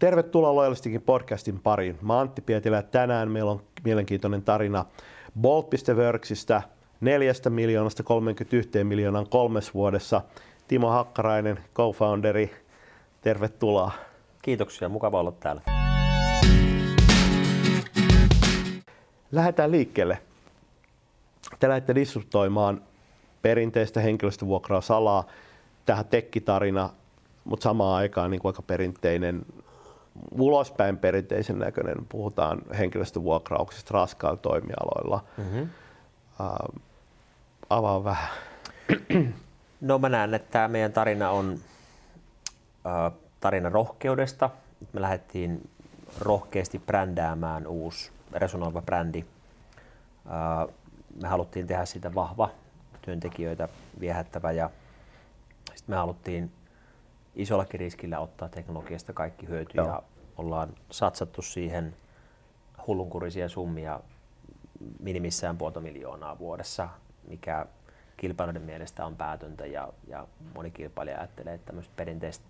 Tervetuloa Loyalistikin podcastin pariin. Mä Antti Pietilä ja tänään meillä on mielenkiintoinen tarina Bolt.worksista, 4 miljoonasta 31 miljoonan kolmes vuodessa. Timo Hakkarainen, co-founderi, tervetuloa. Kiitoksia, mukava olla täällä. Lähdetään liikkeelle. Te lähdette disruptoimaan perinteistä henkilöstövuokrausalaa tähän tekkitarina, mutta samaan aikaan niin kuin aika perinteinen, ulospäin perinteisen näköinen, puhutaan henkilöstövuokrauksesta raskailla toimialoilla. Mm-hmm. Uh, avaa vähän. No mä näen, että tämä meidän tarina on uh, tarina rohkeudesta. Me lähdettiin rohkeasti brändäämään uusi resonoiva brändi. Uh, me haluttiin tehdä siitä vahva, työntekijöitä viehättävä ja sitten me haluttiin isollakin riskillä ottaa teknologiasta kaikki hyöty Joo. ja ollaan satsattu siihen hullunkurisia summia minimissään puolta miljoonaa vuodessa, mikä kilpailijoiden mielestä on päätöntä ja, ja moni kilpailija ajattelee, että tämmöiset perinteiset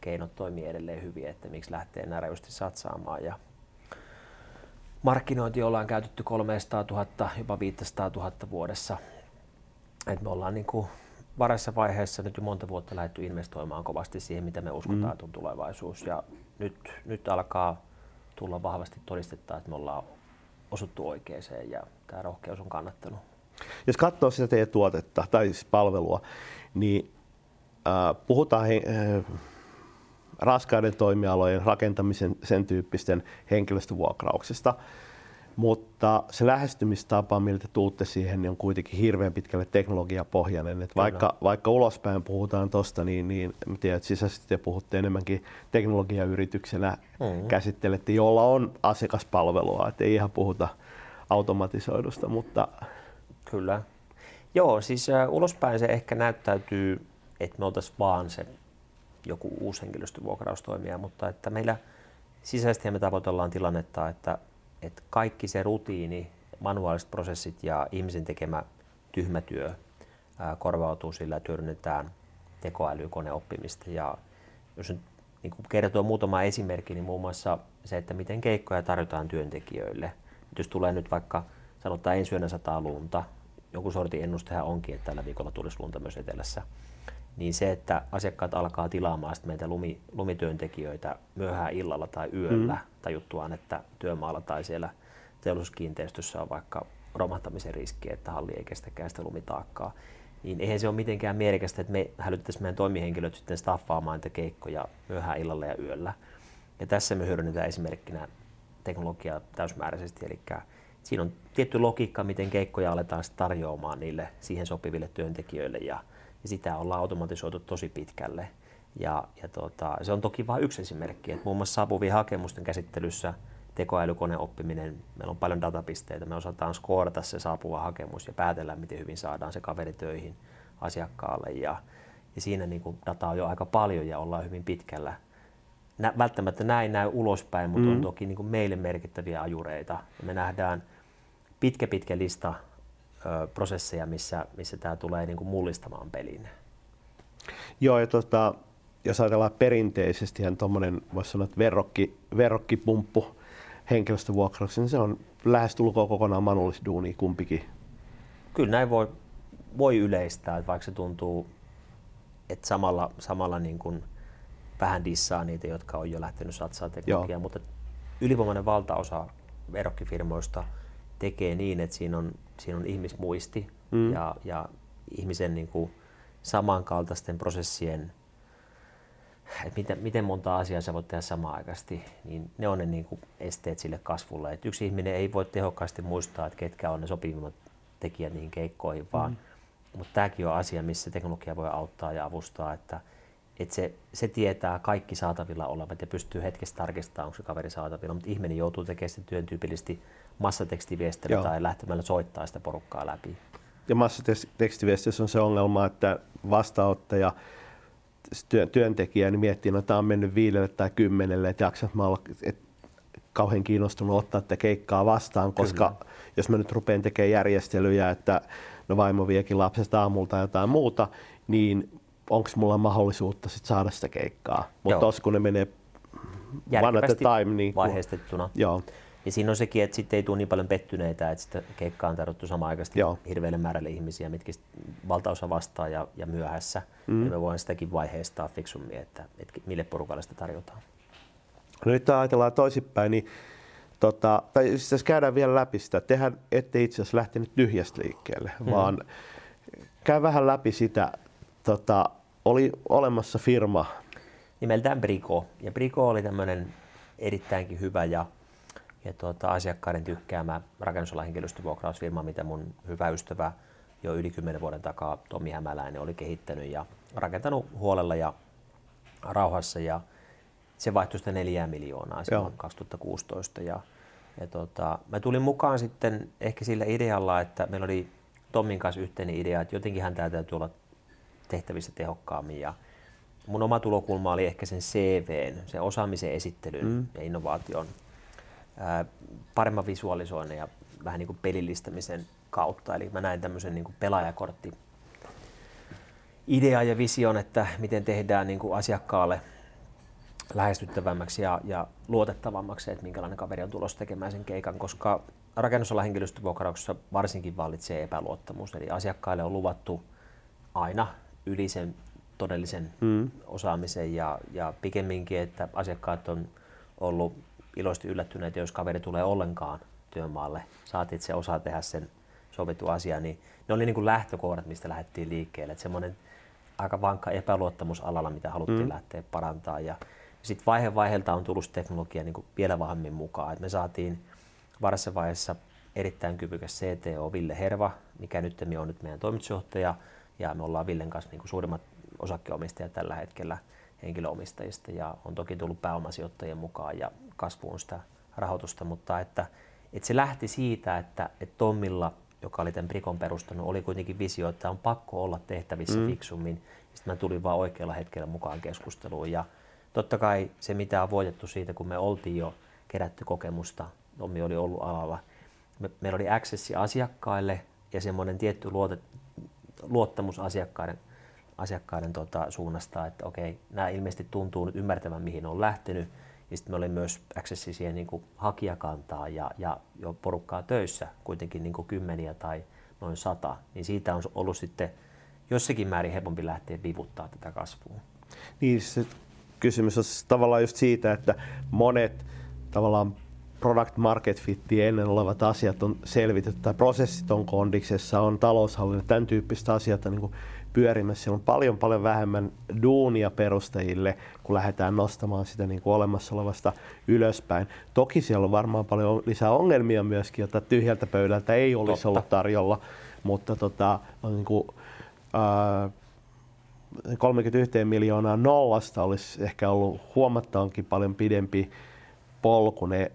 keinot toimii edelleen hyvin, että miksi lähtee enää rajusti satsaamaan. Ja markkinointi ollaan käytetty 300 000, jopa 500 000 vuodessa. Et me ollaan niin kuin varassa vaiheessa nyt jo monta vuotta lähdetty investoimaan kovasti siihen, mitä me uskotaan mm. on tulevaisuus. Ja nyt, nyt alkaa tulla vahvasti todistetta, että me ollaan osuttu oikeeseen ja tämä rohkeus on kannattanut. Jos katsoo sitä teidän tuotetta tai siis palvelua, niin äh, puhutaan he, äh, raskaiden toimialojen rakentamisen sen tyyppisten henkilöstövuokrauksista. Mutta se lähestymistapa, miltä tuutte siihen, niin on kuitenkin hirveän pitkälle teknologiapohjainen. Että vaikka, vaikka ulospäin puhutaan tuosta, niin, niin tiedän, että sisäisesti te puhutte enemmänkin teknologiayrityksenä, mm-hmm. käsittelette, jolla on asiakaspalvelua. Että ei ihan puhuta automatisoidusta, mutta... Kyllä. Joo, siis uh, ulospäin se ehkä näyttäytyy, että me oltaisiin vaan se joku uusi henkilöstövuokraustoimija, mutta että meillä sisäisesti me tavoitellaan tilannetta, että, että kaikki se rutiini, manuaaliset prosessit ja ihmisen tekemä tyhmä työ ää, korvautuu sillä, että hyödynnetään tekoälykoneoppimista. Ja jos nyt niin kertoo muutama esimerkki, niin muun muassa se, että miten keikkoja tarjotaan työntekijöille. Jos tulee nyt vaikka, sanotaan ensi yönä sataa lunta, joku sortin ennustehan onkin, että tällä viikolla tulisi lunta myös etelässä niin se, että asiakkaat alkaa tilaamaan meitä lumi, lumityöntekijöitä myöhään illalla tai yöllä mm. tajuttuaan, että työmaalla tai siellä teollisuuskiinteistössä on vaikka romahtamisen riski, että halli ei kestäkään sitä lumitaakkaa, niin eihän se ole mitenkään mielekästä, että me hälyttäisiin meidän toimihenkilöt sitten staffaamaan niitä keikkoja myöhään illalla ja yöllä. Ja tässä me hyödynnetään esimerkkinä teknologiaa täysmääräisesti, eli siinä on tietty logiikka, miten keikkoja aletaan tarjoamaan niille siihen sopiville työntekijöille ja ja sitä ollaan automatisoitu tosi pitkälle. Ja, ja tota, se on toki vain yksi esimerkki, että muun muassa saapuvien hakemusten käsittelyssä tekoälykoneoppiminen, meillä on paljon datapisteitä, me osataan skoorata se saapuva hakemus ja päätellä, miten hyvin saadaan se kaveri töihin asiakkaalle. Ja, ja siinä niin kuin dataa on jo aika paljon ja ollaan hyvin pitkällä. Nä, välttämättä näin näy ulospäin, mutta mm. on toki niin kuin meille merkittäviä ajureita. Ja me nähdään pitkä pitkä lista prosesseja, missä, missä tämä tulee niin kuin mullistamaan pelin. Joo, ja tota, jos ajatellaan perinteisesti, tuommoinen voisi sanoa, että verrokki, verrokkipumppu henkilöstövuokrauksi, niin se on lähestulkoon kokonaan manuaalisduuni kumpikin. Kyllä näin voi, voi yleistää, että vaikka se tuntuu, että samalla, samalla niin kuin vähän dissaa niitä, jotka on jo lähtenyt satsaa teknologiaa, mutta ylivoimainen valtaosa verrokkifirmoista – tekee niin, että siinä on, siinä on ihmismuisti mm. ja, ja ihmisen niin kuin samankaltaisten prosessien, että miten, miten monta asiaa sä voit tehdä samaan aikaisesti, niin ne on ne niin kuin esteet sille kasvulle. Et yksi ihminen ei voi tehokkaasti muistaa, että ketkä on ne sopivimmat tekijät niihin keikkoihin, vaan mm. mutta tämäkin on asia, missä teknologia voi auttaa ja avustaa, että, että se, se tietää kaikki saatavilla olevat ja pystyy hetkessä tarkistamaan, onko se kaveri saatavilla, mutta ihminen joutuu tekemään sen työn tyypillisesti massatekstiviestillä Joo. tai lähtemällä soittaa sitä porukkaa läpi. Ja massatekstiviestissä on se ongelma, että vastaanottaja työntekijä niin miettii, että no, tämä on mennyt viidelle tai kymmenelle, että jaksat mä olla et, kauhean kiinnostunut ottaa tätä keikkaa vastaan, koska Kyllä. jos mä nyt rupean tekemään järjestelyjä, että no vaimo viekin lapsesta aamulta jotain muuta, niin onko mulla mahdollisuutta sit saada sitä keikkaa. Mutta kun ne menee one at a time. Niin kuin, vaiheistettuna. Joo. Ja siinä on sekin, että sitten ei tule niin paljon pettyneitä, että sitä keikkaa on tarjottu samaan aikaisesti Joo. hirveälle määrälle ihmisiä, mitkä valtaosa vastaa ja, ja myöhässä. Mm. Ja me voidaan sitäkin vaiheistaa fiksummin, että, että mille porukalle sitä tarjotaan. No nyt ajatellaan toisinpäin, niin tota, tai siis tässä käydään vielä läpi sitä. Tehän ette itse asiassa lähtenyt tyhjästä liikkeelle, mm. vaan käy vähän läpi sitä. Tota, oli olemassa firma. Nimeltään Brico. Ja Brico oli tämmöinen erittäinkin hyvä ja ja tuota, asiakkaiden tykkäämä rakennusalan henkilöstövuokrausfirma, mitä mun hyvä ystävä jo yli 10 vuoden takaa Tomi Hämäläinen oli kehittänyt ja rakentanut huolella ja rauhassa. Ja se vaihtui sitten neljää miljoonaa silloin 2016 ja, ja tota, mä tulin mukaan sitten ehkä sillä idealla, että meillä oli Tommin kanssa yhteinen idea, että jotenkin hän täytyy olla tehtävissä tehokkaammin. Ja mun oma tulokulma oli ehkä sen CVn, sen osaamisen esittelyn mm. ja innovaation paremman visualisoinnin ja vähän niin kuin pelillistämisen kautta. Eli mä näin tämmöisen niin kuin pelaajakortti idea ja vision, että miten tehdään niin kuin asiakkaalle lähestyttävämmäksi ja, ja luotettavammaksi, että minkälainen kaveri on tulossa tekemään sen keikan, koska rakennusalan henkilöstövuokrauksessa varsinkin vallitsee epäluottamus. Eli asiakkaille on luvattu aina yli sen todellisen mm. osaamisen ja, ja pikemminkin, että asiakkaat on ollut iloisesti yllättyneitä, jos kaveri tulee ollenkaan työmaalle. Saatiin, että se osaa tehdä sen sovittu asia, niin ne oli niin kuin lähtökohdat, mistä lähdettiin liikkeelle. Että semmoinen aika vankka epäluottamus alalla, mitä haluttiin mm. lähteä parantaa. Ja sitten vaihe vaiheelta on tullut teknologia niin kuin vielä vahvemmin mukaan. Et me saatiin varassa vaiheessa erittäin kyvykäs CTO Ville Herva, mikä nyt on nyt meidän toimitusjohtaja, ja me ollaan Villen kanssa niin kuin suurimmat osakkeenomistajat tällä hetkellä henkilöomistajista ja on toki tullut pääomasijoittajien mukaan ja kasvuun sitä rahoitusta, mutta että, että se lähti siitä, että, että Tommilla, joka oli tämän Brikon perustanut, oli kuitenkin visio, että on pakko olla tehtävissä mm. fiksummin. Sitten mä tulin vaan oikealla hetkellä mukaan keskusteluun ja totta kai se, mitä on voitettu siitä, kun me oltiin jo kerätty kokemusta, Tommi oli ollut alalla, me, meillä oli accessi asiakkaille ja semmoinen tietty luote, luottamus asiakkaiden asiakkaiden tota, suunnasta, että okei, nämä ilmeisesti tuntuu nyt ymmärtävän, mihin on lähtenyt. Ja sitten oli myös accessi siihen niin hakijakantaa ja, ja jo porukkaa töissä, kuitenkin niin kymmeniä tai noin sata. Niin siitä on ollut sitten jossakin määrin helpompi lähteä vivuttaa tätä kasvua. Niin, se kysymys on tavallaan just siitä, että monet tavallaan product market fitti ennen olevat asiat on selvitetty, tai prosessit on kondiksessa, on taloushallinta, tämän tyyppistä asiat niin kuin pyörimässä. Siellä on paljon paljon vähemmän duunia perustajille, kun lähdetään nostamaan sitä niin kuin olemassa olevasta ylöspäin. Toki siellä on varmaan paljon lisää ongelmia myöskin, joita tyhjältä pöydältä ei olisi Totta. ollut tarjolla, mutta tota, niin kuin, ää, 31 miljoonaa nollasta olisi ehkä ollut huomattavankin paljon pidempi polku ne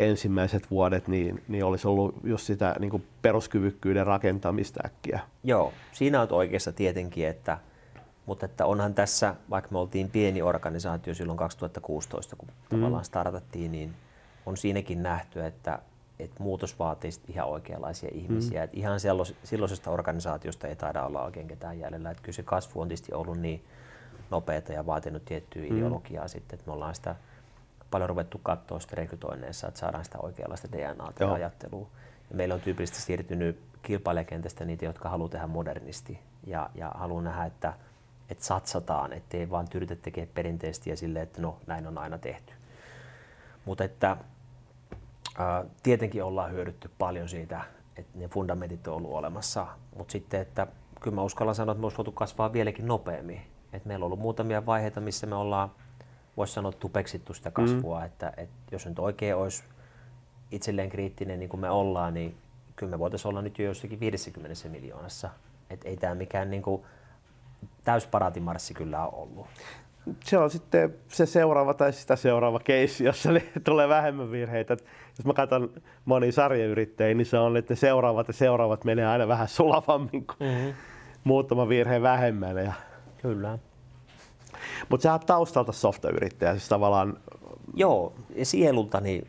ensimmäiset vuodet, niin, niin olisi ollut just sitä niin kuin peruskyvykkyyden rakentamista äkkiä. Joo, siinä on oikeassa tietenkin, että, mutta että onhan tässä, vaikka me oltiin pieni organisaatio silloin 2016, kun mm. tavallaan startattiin, niin on siinäkin nähty, että, että muutos vaatii ihan oikeanlaisia ihmisiä. Mm. Että ihan silloisesta organisaatiosta ei taida olla oikein ketään jäljellä. Että kyllä se kasvu on tietysti ollut niin nopeata ja vaatinut tiettyä mm. ideologiaa sitten, että me ollaan sitä paljon ruvettu katsoa sitten rekrytoinneissa, että saadaan sitä oikeanlaista DNAta ja ajattelua. Ja meillä on tyypillisesti siirtynyt kilpailijakentästä niitä, jotka haluaa tehdä modernisti ja, ja haluaa nähdä, että, että satsataan, ettei vaan tyritä tekemään perinteisesti ja silleen, että no näin on aina tehty. Mutta että ää, tietenkin ollaan hyödytty paljon siitä, että ne fundamentit on ollut olemassa, mutta sitten, että kyllä mä uskallan sanoa, että me olisi voitu kasvaa vieläkin nopeammin. Et meillä on ollut muutamia vaiheita, missä me ollaan voisi sanoa tupeksittu sitä kasvua, mm. että, että jos nyt oikein olisi itselleen kriittinen niin kuin me ollaan, niin kyllä me voitaisiin olla nyt jo jossakin 50 miljoonassa. Että ei tämä mikään niin kuin täysparatimarssi kyllä ole ollut. Se on sitten se seuraava tai sitä seuraava keissi, jossa tulee vähemmän virheitä. Jos mä katson moni sarjayrittäjiä, niin se on, että seuraavat ja seuraavat menee aina vähän sulavammin kuin mm-hmm. muutama virhe vähemmän. Ja... Kyllä. Mutta sä oot taustalta softayrittäjä, siis tavallaan... Joo, ja sielultani,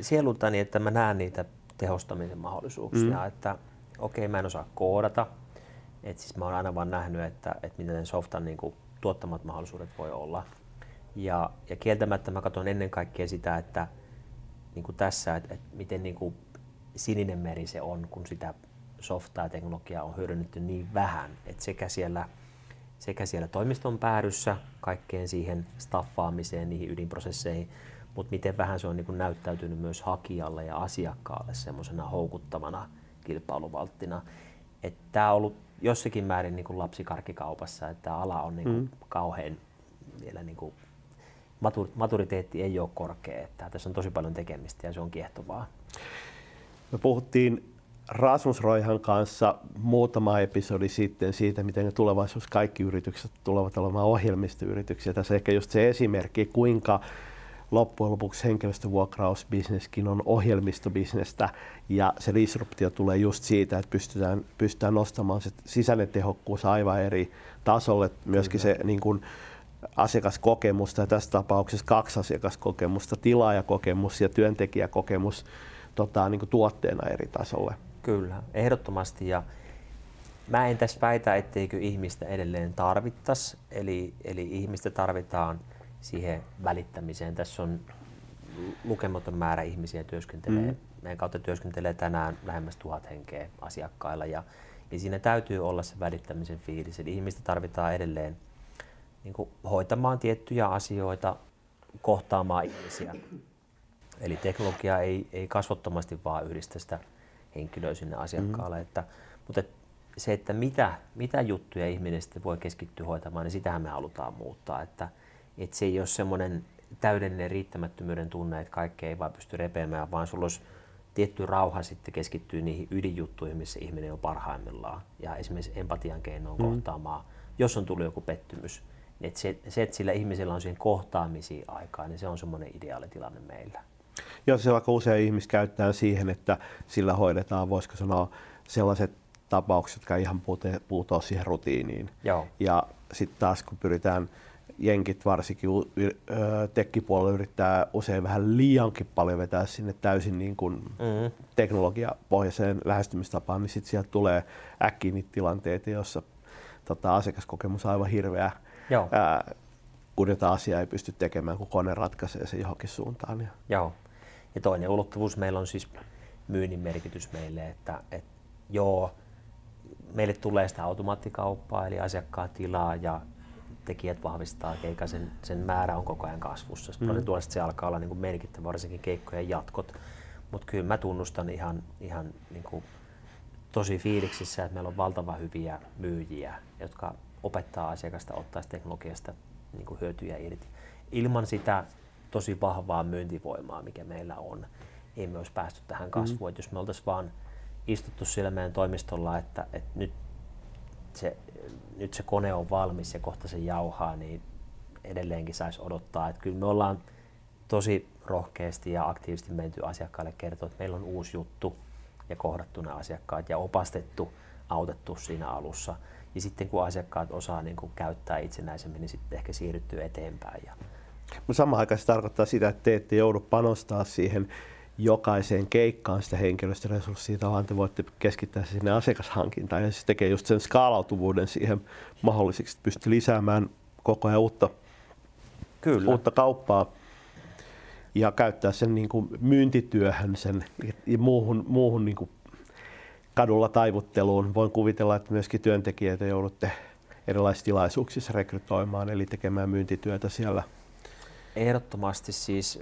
sielultani, että mä näen niitä tehostamisen mahdollisuuksia, mm. että okei, okay, mä en osaa koodata, että siis mä oon aina vaan nähnyt, että, että miten softan niin kuin, tuottamat mahdollisuudet voi olla. Ja, ja kieltämättä mä katson ennen kaikkea sitä, että niin kuin tässä, että, että miten niin kuin sininen meri se on, kun sitä softaa ja teknologiaa on hyödynnetty niin vähän, että sekä siellä, sekä siellä toimiston päädyssä kaikkeen siihen staffaamiseen, niihin ydinprosesseihin, mutta miten vähän se on niin kuin näyttäytynyt myös hakijalle ja asiakkaalle semmoisena houkuttavana kilpailuvalttina. Tämä on ollut jossakin määrin niin kuin lapsikarkikaupassa, että ala on niin kuin mm. kauhean vielä niin kuin maturiteetti ei ole korkea. Että tässä on tosi paljon tekemistä ja se on kiehtovaa. Me puhuttiin Rasmus Roihan kanssa muutama episodi sitten siitä, miten tulevaisuus kaikki yritykset tulevat olemaan ohjelmistoyrityksiä. Tässä ehkä just se esimerkki, kuinka loppujen lopuksi henkilöstövuokrausbisneskin on ohjelmistobisnestä ja se disruptio tulee just siitä, että pystytään, pystytään nostamaan se sisäinen tehokkuus aivan eri tasolle. Myöskin Kyllä. se niin kuin, asiakaskokemusta ja tässä tapauksessa kaksi asiakaskokemusta, tilaajakokemus ja työntekijäkokemus tota, niin kuin tuotteena eri tasolle. Kyllä, ehdottomasti. Ja mä en tässä väitä, etteikö ihmistä edelleen tarvittaisi. Eli, eli ihmistä tarvitaan siihen välittämiseen. Tässä on lukematon määrä ihmisiä työskentelee. Mm. Meidän kautta työskentelee tänään lähemmäs tuhat henkeä asiakkailla. Ja, ja siinä täytyy olla se välittämisen fiilis. Eli ihmistä tarvitaan edelleen niin kuin hoitamaan tiettyjä asioita, kohtaamaan ihmisiä. Eli teknologia ei, ei kasvottomasti vaan yhdistä sitä henkilöä sinne asiakkaalle. Mm-hmm. Että, mutta se, että mitä, mitä juttuja ihminen sitten voi keskittyä hoitamaan, niin sitähän me halutaan muuttaa. Että, että se ei ole semmoinen täydellinen riittämättömyyden tunne, että kaikkea ei vaan pysty repeämään, vaan sulla olisi tietty rauha sitten keskittyy niihin ydinjuttuihin, missä ihminen on parhaimmillaan. Ja esimerkiksi empatian keinoon mm. kohtaamaan, jos on tullut joku pettymys. Niin että se, se, että sillä ihmisellä on siihen kohtaamisiin aikaa, niin se on semmoinen ideaalitilanne meillä. Jos se vaikka usein ihmis käyttää siihen, että sillä hoidetaan, voisiko sanoa, sellaiset tapaukset, jotka ihan puutoo siihen rutiiniin. Joo. Ja sitten taas kun pyritään, jenkit varsinkin tekkipuolella yrittää usein vähän liiankin paljon vetää sinne täysin niin kuin mm-hmm. teknologiapohjaiseen lähestymistapaan, niin sitten sieltä tulee äkkiä niitä tilanteita, joissa tota, asiakaskokemus on aivan hirveä. Joo. Ää, kun jotain asiaa ei pysty tekemään, kun kone ratkaisee se johonkin suuntaan. Ja... Joo. Ja toinen ulottuvuus meillä on siis myynnin merkitys meille, että, että joo, meille tulee sitä automaattikauppaa, eli asiakkaat tilaa ja tekijät vahvistaa keikka, sen, sen määrä on koko ajan kasvussa. Mm. Prosentuaalisesti se alkaa olla niin kuin merkittävä, varsinkin keikkojen jatkot. Mutta kyllä mä tunnustan ihan, ihan niin kuin tosi fiiliksissä, että meillä on valtava hyviä myyjiä, jotka opettaa asiakasta ottaa teknologiasta niin kuin hyötyjä irti. Ilman sitä tosi vahvaa myyntivoimaa, mikä meillä on, ei me olisi päästy tähän kasvuun. Mm. Jos me oltaisiin vaan istuttu siellä meidän toimistolla, että, että nyt, se, nyt se kone on valmis ja kohta se jauhaa, niin edelleenkin saisi odottaa. Että kyllä me ollaan tosi rohkeasti ja aktiivisesti menty asiakkaille kertoa, että meillä on uusi juttu ja kohdattu ne asiakkaat ja opastettu, autettu siinä alussa. Ja sitten kun asiakkaat osaa niin kuin käyttää itsenäisemmin, niin sitten ehkä siirryttyy eteenpäin. Ja... Mutta samaan aikaan se tarkoittaa sitä, että te ette joudu panostaa siihen jokaiseen keikkaan sitä henkilöstöresurssia, vaan te voitte keskittää se sinne asiakashankintaan ja se tekee just sen skaalautuvuuden siihen mahdolliseksi, että pystyy lisäämään koko ajan uutta, Kyllä. uutta kauppaa ja käyttää sen niin kuin myyntityöhön sen ja muuhun, muuhun niin kuin kadulla taivutteluun. Voin kuvitella, että myöskin työntekijöitä joudutte erilaisissa tilaisuuksissa rekrytoimaan, eli tekemään myyntityötä siellä. Ehdottomasti siis,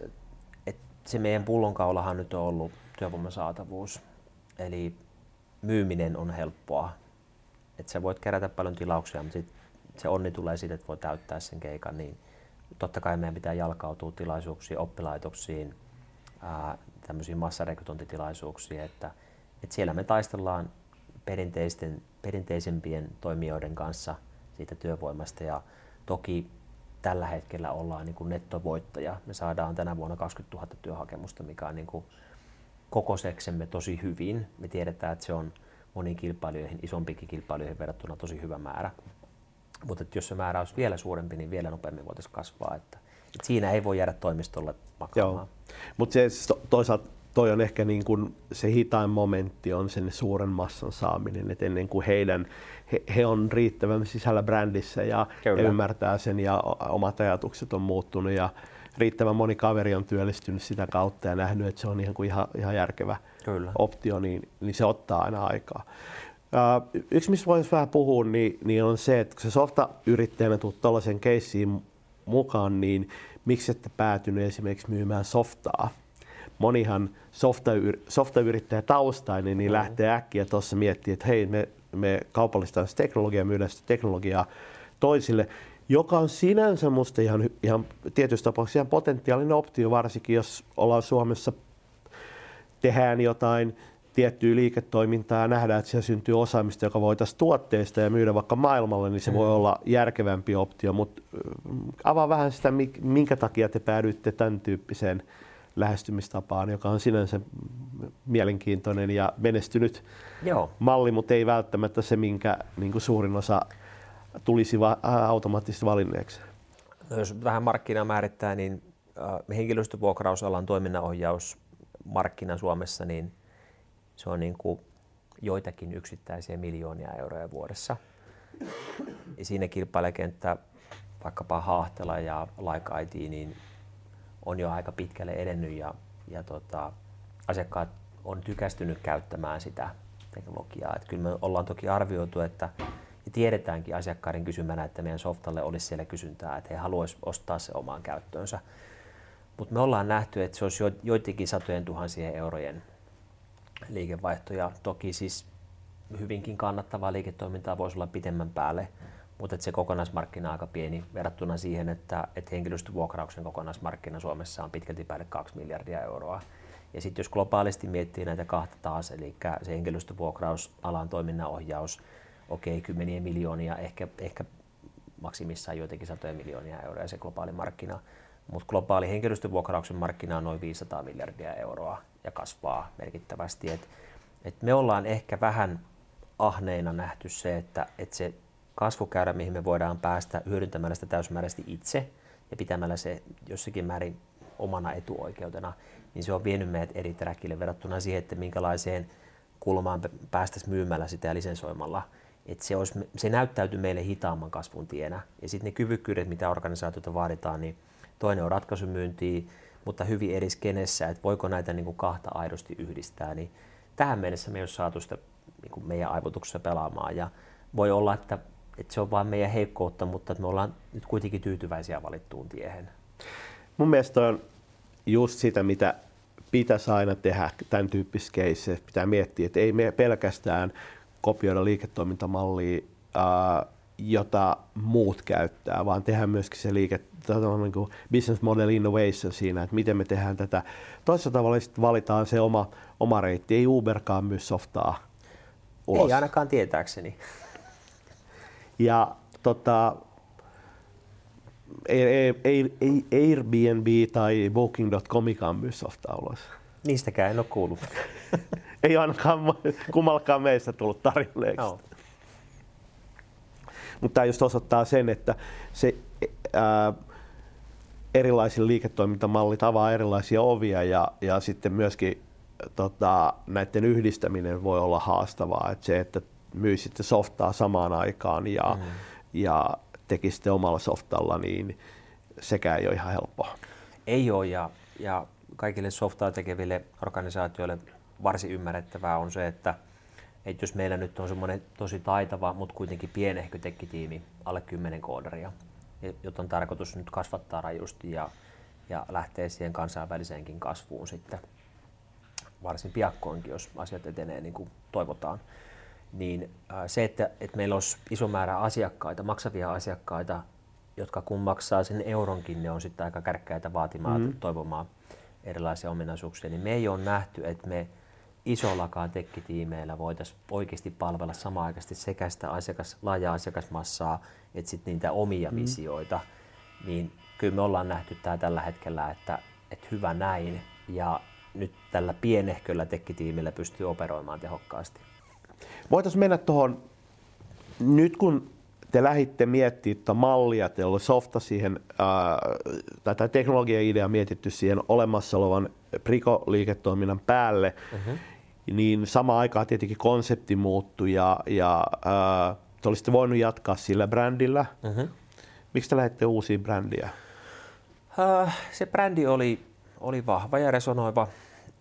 että se meidän pullonkaulahan nyt on ollut työvoiman saatavuus. Eli myyminen on helppoa. Että sä voit kerätä paljon tilauksia, mutta sit se onni tulee siitä, että voi täyttää sen keikan. Niin totta kai meidän pitää jalkautua tilaisuuksiin, oppilaitoksiin, ää, tämmöisiin massarekrytointitilaisuuksiin, että – et siellä me taistellaan perinteisten, perinteisempien toimijoiden kanssa siitä työvoimasta ja toki tällä hetkellä ollaan niin kuin nettovoittaja. Me saadaan tänä vuonna 20 000 työhakemusta, mikä on niin kuin kokoseksemme tosi hyvin. Me tiedetään, että se on moniin kilpailijoihin, isompikin kilpailijoihin verrattuna tosi hyvä määrä. Mutta jos se määrä olisi vielä suurempi, niin vielä nopeammin voitaisiin kasvaa. Että, että siinä ei voi jäädä toimistolle makaamaan. Mutta se toisaalta toi on ehkä niin kuin se hitain momentti on sen suuren massan saaminen, että ennen kuin heidän, he, he on riittävän sisällä brändissä ja he ymmärtää sen ja omat ajatukset on muuttunut ja riittävän moni kaveri on työllistynyt sitä kautta ja nähnyt, että se on ihan, kuin ihan, ihan järkevä Kyllä. optio, niin, niin se ottaa aina aikaa. Uh, yksi, mistä voisi vähän puhua, niin, niin on se, että kun se softa-yrittäjänä tulet tuollaisen keissiin mukaan, niin miksi ette päätynyt esimerkiksi myymään softaa? Monihan softa-yrittäjä taustainen niin mm. lähtee äkkiä tuossa miettimään, että hei, me, me kaupallistetaan teknologiaa, myydään sitä teknologiaa toisille, joka on sinänsä musta ihan, ihan tietyissä tapauksissa ihan potentiaalinen optio, varsinkin jos ollaan Suomessa, tehdään jotain tiettyä liiketoimintaa ja nähdään, että siellä syntyy osaamista, joka voitaisiin tuotteista ja myydä vaikka maailmalle, niin se mm. voi olla järkevämpi optio, mutta avaa vähän sitä, minkä takia te päädyitte tämän tyyppiseen lähestymistapaan, joka on sinänsä mielenkiintoinen ja menestynyt Joo. malli, mutta ei välttämättä se, minkä niin kuin suurin osa tulisi va- automaattisesti valinneeksi. No jos vähän markkinaa määrittää, niin äh, henkilöstövuokrausalan toiminnanohjaus markkina Suomessa, niin se on niin kuin joitakin yksittäisiä miljoonia euroja vuodessa. Ja siinä kilpailekenttä, vaikkapa Haahtela ja Like IT, niin on jo aika pitkälle edennyt ja, ja tota, asiakkaat on tykästynyt käyttämään sitä teknologiaa. Et kyllä me ollaan toki arvioitu, että ja tiedetäänkin asiakkaiden kysymänä, että meidän softalle olisi siellä kysyntää, että he haluaisivat ostaa se omaan käyttöönsä. Mutta me ollaan nähty, että se olisi jo, joitakin satojen tuhansien eurojen liikevaihto ja toki siis hyvinkin kannattavaa liiketoimintaa voisi olla pitemmän päälle, mutta se kokonaismarkkina on aika pieni verrattuna siihen, että, että henkilöstövuokrauksen kokonaismarkkina Suomessa on pitkälti päälle 2 miljardia euroa. Ja sitten jos globaalisti miettii näitä kahta taas, eli se henkilöstövuokraus, alan toiminnanohjaus, okei, okay, kymmeniä miljoonia, ehkä, ehkä maksimissaan joitakin satoja miljoonia euroa se globaali markkina, mutta globaali henkilöstövuokrauksen markkina on noin 500 miljardia euroa ja kasvaa merkittävästi. Et, et me ollaan ehkä vähän ahneina nähty se, että, että se kasvukäyrä, mihin me voidaan päästä hyödyntämällä sitä täysimääräisesti itse ja pitämällä se jossakin määrin omana etuoikeutena, niin se on vienyt meidät eri träkille verrattuna siihen, että minkälaiseen kulmaan päästäisiin myymällä sitä ja lisensoimalla. Et se, olisi, se näyttäytyy meille hitaamman kasvun tienä. Ja sitten ne kyvykkyydet, mitä organisaatiota vaaditaan, niin toinen on ratkaisumyyntiä, mutta hyvin eri skenessä, että voiko näitä niin kuin kahta aidosti yhdistää, niin tähän mennessä me ei ole saatu sitä niin kuin meidän aivotuksessa pelaamaan. Ja voi olla, että, että se on vain meidän heikkoutta, mutta että me ollaan nyt kuitenkin tyytyväisiä valittuun tiehen. Mun mielestä on just sitä, mitä pitäisi aina tehdä tämän tyyppisissä keisseissä. Pitää miettiä, että ei me pelkästään kopioida liiketoimintamallia, jota muut käyttää, vaan tehdään myöskin se liike, niin kuin business model innovation siinä, että miten me tehdään tätä. Toisessa tavalla sitten valitaan se oma, oma reitti. Ei Uberkaan myy softaa ulos. Ei ainakaan tietääkseni. Ja tota, Airbnb tai Booking.comikaan myy softaa ulos. Niistäkään en ole kuullut. ei ainakaan kummallakaan meistä tullut tarjolleeksi. No. Mutta tämä just osoittaa sen, että se ää, erilaisille liiketoimintamallit avaa erilaisia ovia ja, ja sitten myöskin tota, näiden yhdistäminen voi olla haastavaa. Et se, että myisitte softaa samaan aikaan ja, mm. ja tekisitte omalla softalla, niin sekään ei ole ihan helppoa. Ei ole ja, ja kaikille softaa tekeville organisaatioille varsin ymmärrettävää on se, että, että jos meillä nyt on semmoinen tosi taitava, mutta kuitenkin pienehkö tekkitiimi, alle 10 koodaria, jota on tarkoitus nyt kasvattaa rajusti ja, ja lähteä siihen kansainväliseenkin kasvuun sitten varsin piakkoinkin, jos asiat etenee niin kuin toivotaan, niin se, että, että meillä olisi iso määrä asiakkaita, maksavia asiakkaita, jotka kun maksaa sen euronkin, ne on sitten aika kärkkäitä vaatimaan, mm-hmm. toivomaan erilaisia ominaisuuksia, niin me ei ole nähty, että me isollakaan tekkitiimeillä voitaisiin oikeasti palvella samaan sekä sitä asiakas, laajaa asiakasmassaa, että sitten niitä omia mm. visioita, niin kyllä me ollaan nähty tämä tällä hetkellä, että, että hyvä näin, ja nyt tällä pienehköllä tekkitiimillä pystyy operoimaan tehokkaasti. Voitaisiin mennä tuohon, nyt kun te lähditte miettimään tuota mallia, teillä oli softa siihen, ää, tai teknologia-idea mietitty siihen olemassa olevan Priko-liiketoiminnan päälle, uh-huh. niin samaan aikaan tietenkin konsepti muuttui ja, ja ää, te olisitte voinut jatkaa sillä brändillä. Uh-huh. Miksi te lähditte uusiin brändiä? Uh, se brändi oli, oli vahva ja resonoiva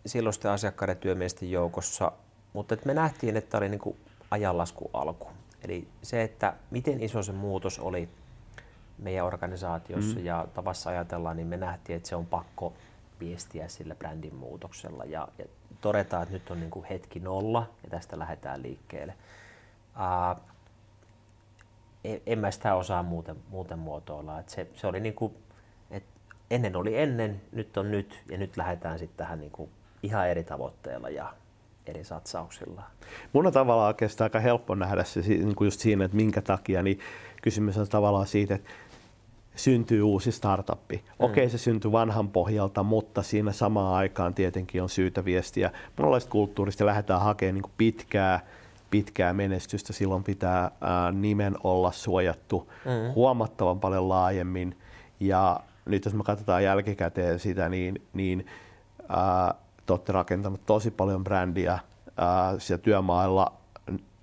silloisten asiakkaiden työmiesten joukossa, mutta me nähtiin, että oli niin ajanlasku alku. Eli se, että miten iso se muutos oli meidän organisaatiossa mm. ja tavassa ajatellaan, niin me nähtiin, että se on pakko viestiä sillä brändin muutoksella ja, ja todetaan, että nyt on niin kuin hetki nolla ja tästä lähdetään liikkeelle. Uh, en mä sitä osaa muuten, muuten muotoilla. Et se, se oli niin kuin, että ennen oli ennen, nyt on nyt ja nyt lähdetään sitten tähän niin kuin ihan eri tavoitteella ja eri satsauksilla. Mun on tavallaan oikeastaan aika helppo nähdä se niin kuin just siinä, että minkä takia, niin kysymys on tavallaan siitä, että syntyy uusi startuppi. Mm. Okei, se syntyy vanhan pohjalta, mutta siinä samaan aikaan tietenkin on syytä viestiä monenlaista kulttuurista. Lähdetään hakemaan niin pitkää, pitkää menestystä. Silloin pitää ää, nimen olla suojattu mm. huomattavan paljon laajemmin. Ja nyt jos me katsotaan jälkikäteen sitä, niin, niin ää, te olette rakentanut tosi paljon brändiä ää, siellä työmailla.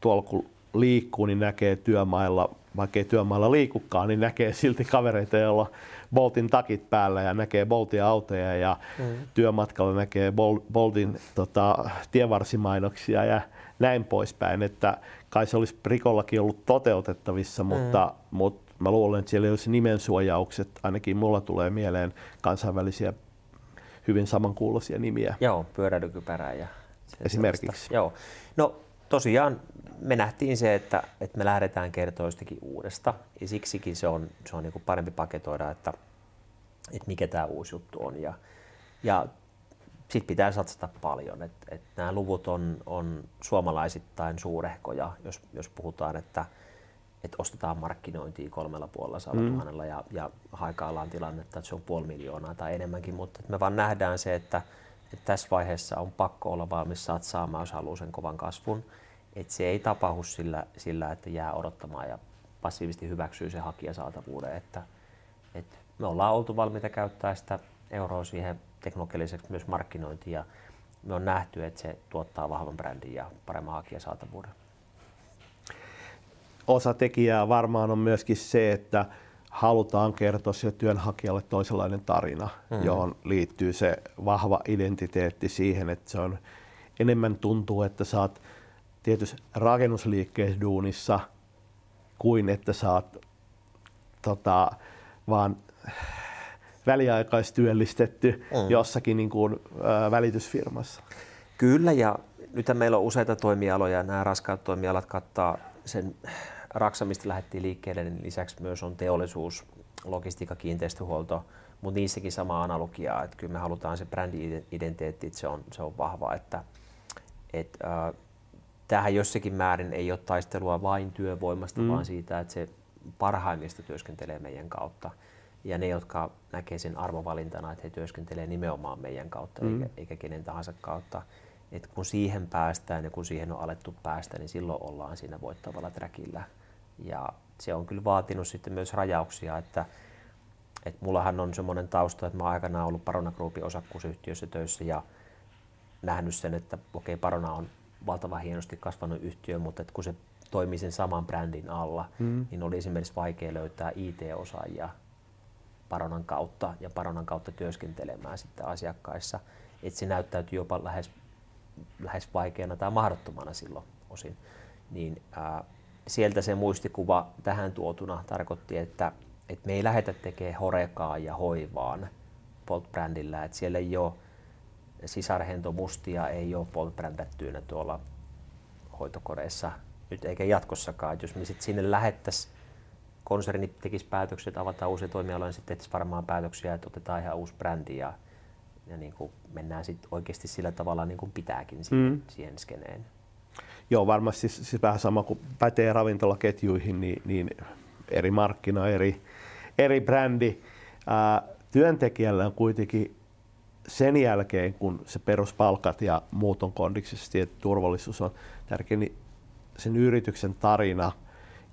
Tuolla kun liikkuu, niin näkee työmailla, vaikka ei työmailla liikukaan, niin näkee silti kavereita, joilla Boltin takit päällä ja näkee Boltin autoja ja mm. työmatkalla näkee Boltin tota, tievarsimainoksia ja näin poispäin. Että kai se olisi Prikollakin ollut toteutettavissa, mm. mutta, mutta mä luulen, että siellä ei olisi nimensuojaukset. Ainakin mulla tulee mieleen kansainvälisiä hyvin samankuuloisia nimiä. Joo, pyöräilykypärää ja esimerkiksi. Sellaista. Joo. No tosiaan me nähtiin se, että, että me lähdetään kertoa jostakin uudesta ja siksikin se on, se on niin parempi paketoida, että, että mikä tämä uusi juttu on. Ja, ja sitten pitää satsata paljon. Et, et nämä luvut on, on suomalaisittain suurehkoja, jos, jos puhutaan, että että ostetaan markkinointia kolmella puolella sadalla mm. ja, ja haikaillaan tilannetta, että se on puoli miljoonaa tai enemmänkin, mutta me vaan nähdään se, että, että tässä vaiheessa on pakko olla valmis satsaamaan, jos haluaa sen kovan kasvun. Että se ei tapahdu sillä, sillä, että jää odottamaan ja passiivisesti hyväksyy se hakijasaatavuuden. Että, että me ollaan oltu valmiita käyttää sitä euroa siihen teknologialliseksi myös markkinointiin ja me on nähty, että se tuottaa vahvan brändin ja paremman hakijasaatavuuden osa tekijää varmaan on myöskin se, että halutaan kertoa sille työnhakijalle toisenlainen tarina, mm. johon liittyy se vahva identiteetti siihen, että se on enemmän tuntuu, että saat tietysti rakennusliikkeessä duunissa kuin että saat tota, vaan väliaikaistyöllistetty mm. jossakin niin kuin, ä, välitysfirmassa. Kyllä, ja nyt meillä on useita toimialoja. Nämä raskaat toimialat kattaa sen Raksa, mistä lähdettiin liikkeelle, niin lisäksi myös on teollisuus, logistiikka, kiinteistöhuolto, mutta niissäkin sama analogia, että kyllä me halutaan se brändi-identiteetti, että se on, se on vahva, että et, äh, tämähän jossakin määrin ei ole taistelua vain työvoimasta, mm. vaan siitä, että se parhaimmista työskentelee meidän kautta. Ja ne, jotka näkee sen arvovalintana, että he työskentelee nimenomaan meidän kautta, mm. eikä, eikä kenen tahansa kautta, että kun siihen päästään ja kun siihen on alettu päästä, niin silloin ollaan siinä voittavalla trackillä. Ja se on kyllä vaatinut sitten myös rajauksia, että, että mullahan on semmoinen tausta, että mä oon aikanaan ollut Parona Groupin osakkuusyhtiössä töissä ja nähnyt sen, että okei, okay, Parona on valtavan hienosti kasvanut yhtiö, mutta että kun se toimii sen saman brändin alla, mm. niin oli esimerkiksi vaikea löytää IT-osaajia Paronan kautta ja Paronan kautta työskentelemään sitten asiakkaissa. Että se näyttäytyy jopa lähes, lähes vaikeana tai mahdottomana silloin osin. Niin ää, sieltä se muistikuva tähän tuotuna tarkoitti, että, että me ei lähdetä tekemään horekaa ja hoivaan Bolt-brändillä, että siellä ei ole sisarhento mustia, ei ole Bolt-brändättyinä tuolla hoitokodeissa nyt eikä jatkossakaan. Jos me sitten sinne lähettäisiin, konserni tekisi päätöksiä, että avataan uusia toimialoja, niin sitten varmaan päätöksiä, että otetaan ihan uusi brändi ja, ja niin kuin mennään sitten oikeasti sillä tavalla niin kuin pitääkin siihen, mm. siihen skeneen. Joo, varmasti siis, siis vähän sama kuin pätee ravintolaketjuihin, niin, niin eri markkina, eri, eri brändi. Ää, työntekijällä on kuitenkin sen jälkeen, kun se peruspalkat ja muut on kondiksisesti, että turvallisuus on tärkeä, niin sen yrityksen tarina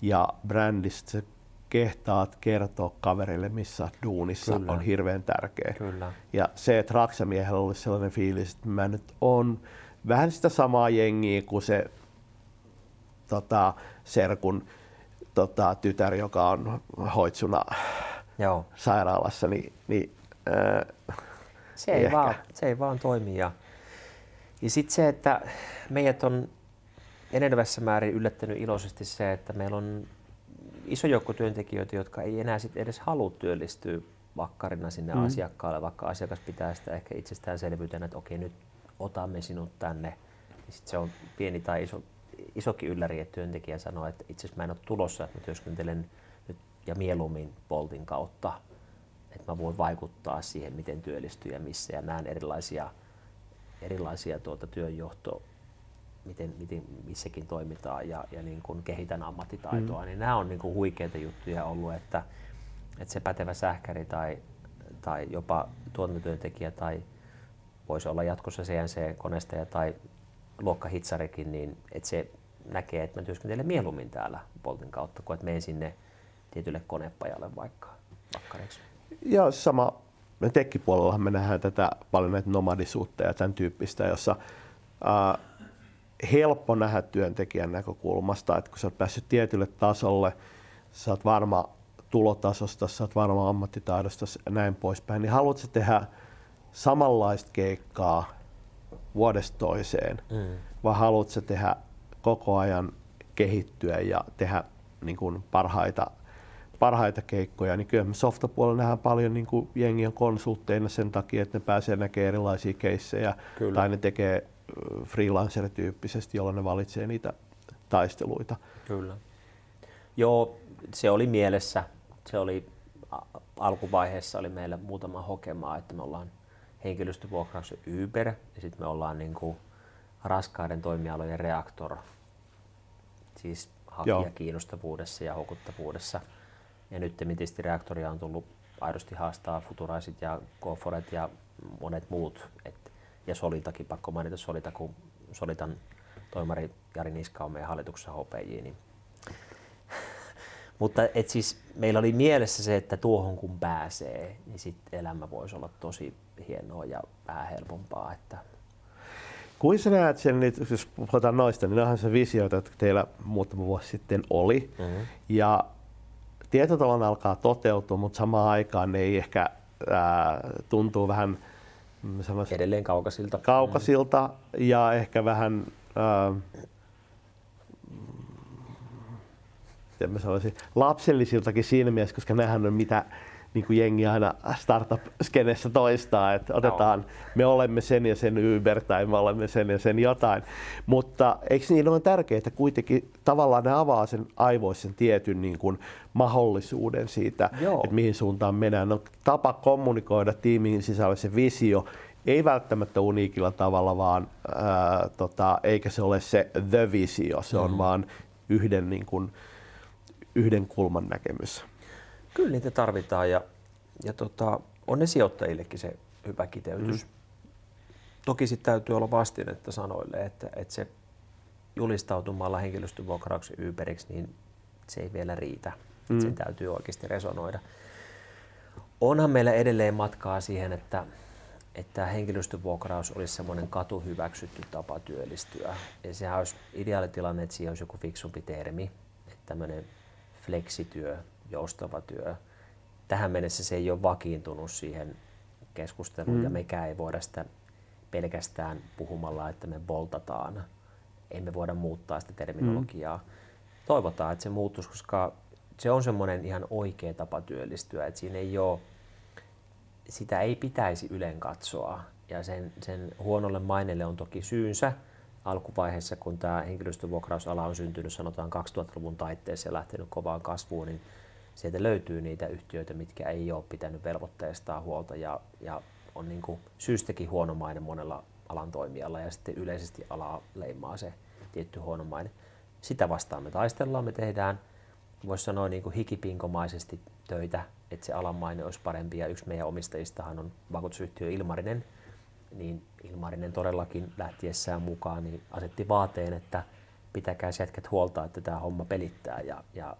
ja brändistä sä kehtaat kertoa kaverille, missä duunissa Kyllä. on hirveän tärkeä. Kyllä. Ja se, että Raksamiehellä olisi sellainen fiilis, että mä nyt on vähän sitä samaa jengiä kuin se tota, Serkun tota, tytär, joka on hoitsuna Joo. sairaalassa, niin, niin äh, Se ei, Ehkä. vaan, se ei vaan toimi. Ja, ja sitten se, että meidät on enenevässä määrin yllättänyt iloisesti se, että meillä on iso joukko työntekijöitä, jotka ei enää sit edes halua työllistyä vakkarina sinne mm. asiakkaalle, vaikka asiakas pitää sitä ehkä itsestäänselvyytenä, että okei nyt otamme sinut tänne. Sitten se on pieni tai iso, isokin ylläri, että työntekijä sanoo, että itse asiassa mä en ole tulossa, että mä työskentelen nyt ja mieluummin Voltin kautta, että mä voin vaikuttaa siihen, miten työllistyy ja missä ja näen erilaisia, erilaisia tuota työnjohto, miten, miten missäkin toimitaan ja, ja niin kuin kehitän ammattitaitoa, mm. niin nämä on niin kuin huikeita juttuja ollut, että, että se pätevä sähkäri tai, tai jopa tuotantotyöntekijä tai voisi olla jatkossa CNC-konestaja tai luokkahitsarikin, niin että se näkee, että mä työskentelen mieluummin täällä Boltin kautta, kuin että menen sinne tietylle konepajalle vaikka vakkariksi. Ja sama me tekkipuolella me nähdään tätä paljon näitä nomadisuutta ja tämän tyyppistä, jossa helppo nähdä työntekijän näkökulmasta, että kun sä oot päässyt tietylle tasolle, sä oot varma tulotasosta, sä oot varma ammattitaidosta ja näin poispäin, niin haluatko tehdä samanlaista keikkaa vuodesta toiseen, Mm. vai haluatko tehdä koko ajan kehittyä ja tehdä niin kuin parhaita, parhaita keikkoja, niin kyllä me softapuolella nähdään paljon niin kuin jengi on konsultteina sen takia, että ne pääsee näkemään erilaisia keissejä Kyllä. tai ne tekee freelancer-tyyppisesti, jolloin ne valitsee niitä taisteluita. Kyllä. Joo, se oli mielessä. Se oli alkuvaiheessa oli meillä muutama hokemaa, että me ollaan henkilöstövuokrauksen Uber ja sitten me ollaan niin kuin raskaiden toimialojen reaktor. Siis hakija Joo. kiinnostavuudessa ja houkuttavuudessa. Ja nyt tietysti reaktoria on tullut aidosti haastaa Futuraisit ja Goforet ja monet muut. Et, ja Solitakin, pakko mainita Solita, kun Solitan toimari Jari Niska on meidän hallituksessa HPJ, niin mutta et siis meillä oli mielessä se, että tuohon kun pääsee, niin sitten elämä voisi olla tosi hienoa ja vähän helpompaa. Että Kuin sä näet sen nyt, jos puhutaan noista, niin onhan se visioita, jotka teillä muutama vuosi sitten oli. mm-hmm. Ja tietyllä tavalla ne alkaa toteutua, mutta samaan aikaan ne ei ehkä ää, tuntuu vähän mä sanoisin, edelleen kaukaisilta. kaukaisilta ja ehkä vähän, ää, miten mä sanoisin, lapsellisiltakin siinä mielessä, koska nehän on mitä niin kuin jengi aina startup-skenessä toistaa, että otetaan, me olemme sen ja sen Uber tai me olemme sen ja sen jotain. Mutta eikö niin ole tärkeää, että kuitenkin tavallaan ne avaa sen aivoissa sen tietyn niin kuin mahdollisuuden siitä, Joo. että mihin suuntaan mennään. No, tapa kommunikoida tiimin sisällä se visio, ei välttämättä uniikilla tavalla, vaan ää, tota, eikä se ole se the visio, se on Mm. vaan yhden, niin kuin, yhden kulman näkemys. Kyllä niitä tarvitaan ja, ja tota, on ne sijoittajillekin se hyvä kiteytys. Mm. Toki sitten täytyy olla vastinetta sanoille, että, että se julistautumalla henkilöstövuokrauksen Uberiksi, niin se ei vielä riitä. Mm. Mm. Sen täytyy oikeasti resonoida. Onhan meillä edelleen matkaa siihen, että, että henkilöstövuokraus olisi semmoinen katuhyväksytty tapa työllistyä. Ja sehän olisi ideaalitilanne, että siihen olisi joku fiksumpi termi, että tämmöinen fleksityö, joustava työ. Tähän mennessä se ei ole vakiintunut siihen keskusteluun mm. ja mekään ei voida sitä pelkästään puhumalla, että me voltataan. Emme voida muuttaa sitä terminologiaa. Mm. Toivotaan, että se muuttuisi, koska se on semmoinen ihan oikea tapa työllistyä, että siinä ei ole, sitä ei pitäisi ylen katsoa. Ja sen, sen huonolle maineelle on toki syynsä alkuvaiheessa, kun tämä henkilöstövuokrausala on syntynyt sanotaan 2000-luvun taitteessa ja lähtenyt kovaan kasvuun, niin sieltä löytyy niitä yhtiöitä, mitkä ei ole pitänyt velvoitteestaan huolta ja, ja on niin kuin syystäkin huono maine monella alan toimijalla ja sitten yleisesti alaa leimaa se tietty huono maine. Sitä vastaan me taistellaan, me tehdään voisi sanoa niin kuin hikipinkomaisesti töitä, että se alan maine olisi parempi ja yksi meidän omistajistahan on vakuutusyhtiö Ilmarinen, niin Ilmarinen todellakin lähtiessään mukaan niin asetti vaateen, että pitäkää jätket huolta, että tämä homma pelittää ja, ja,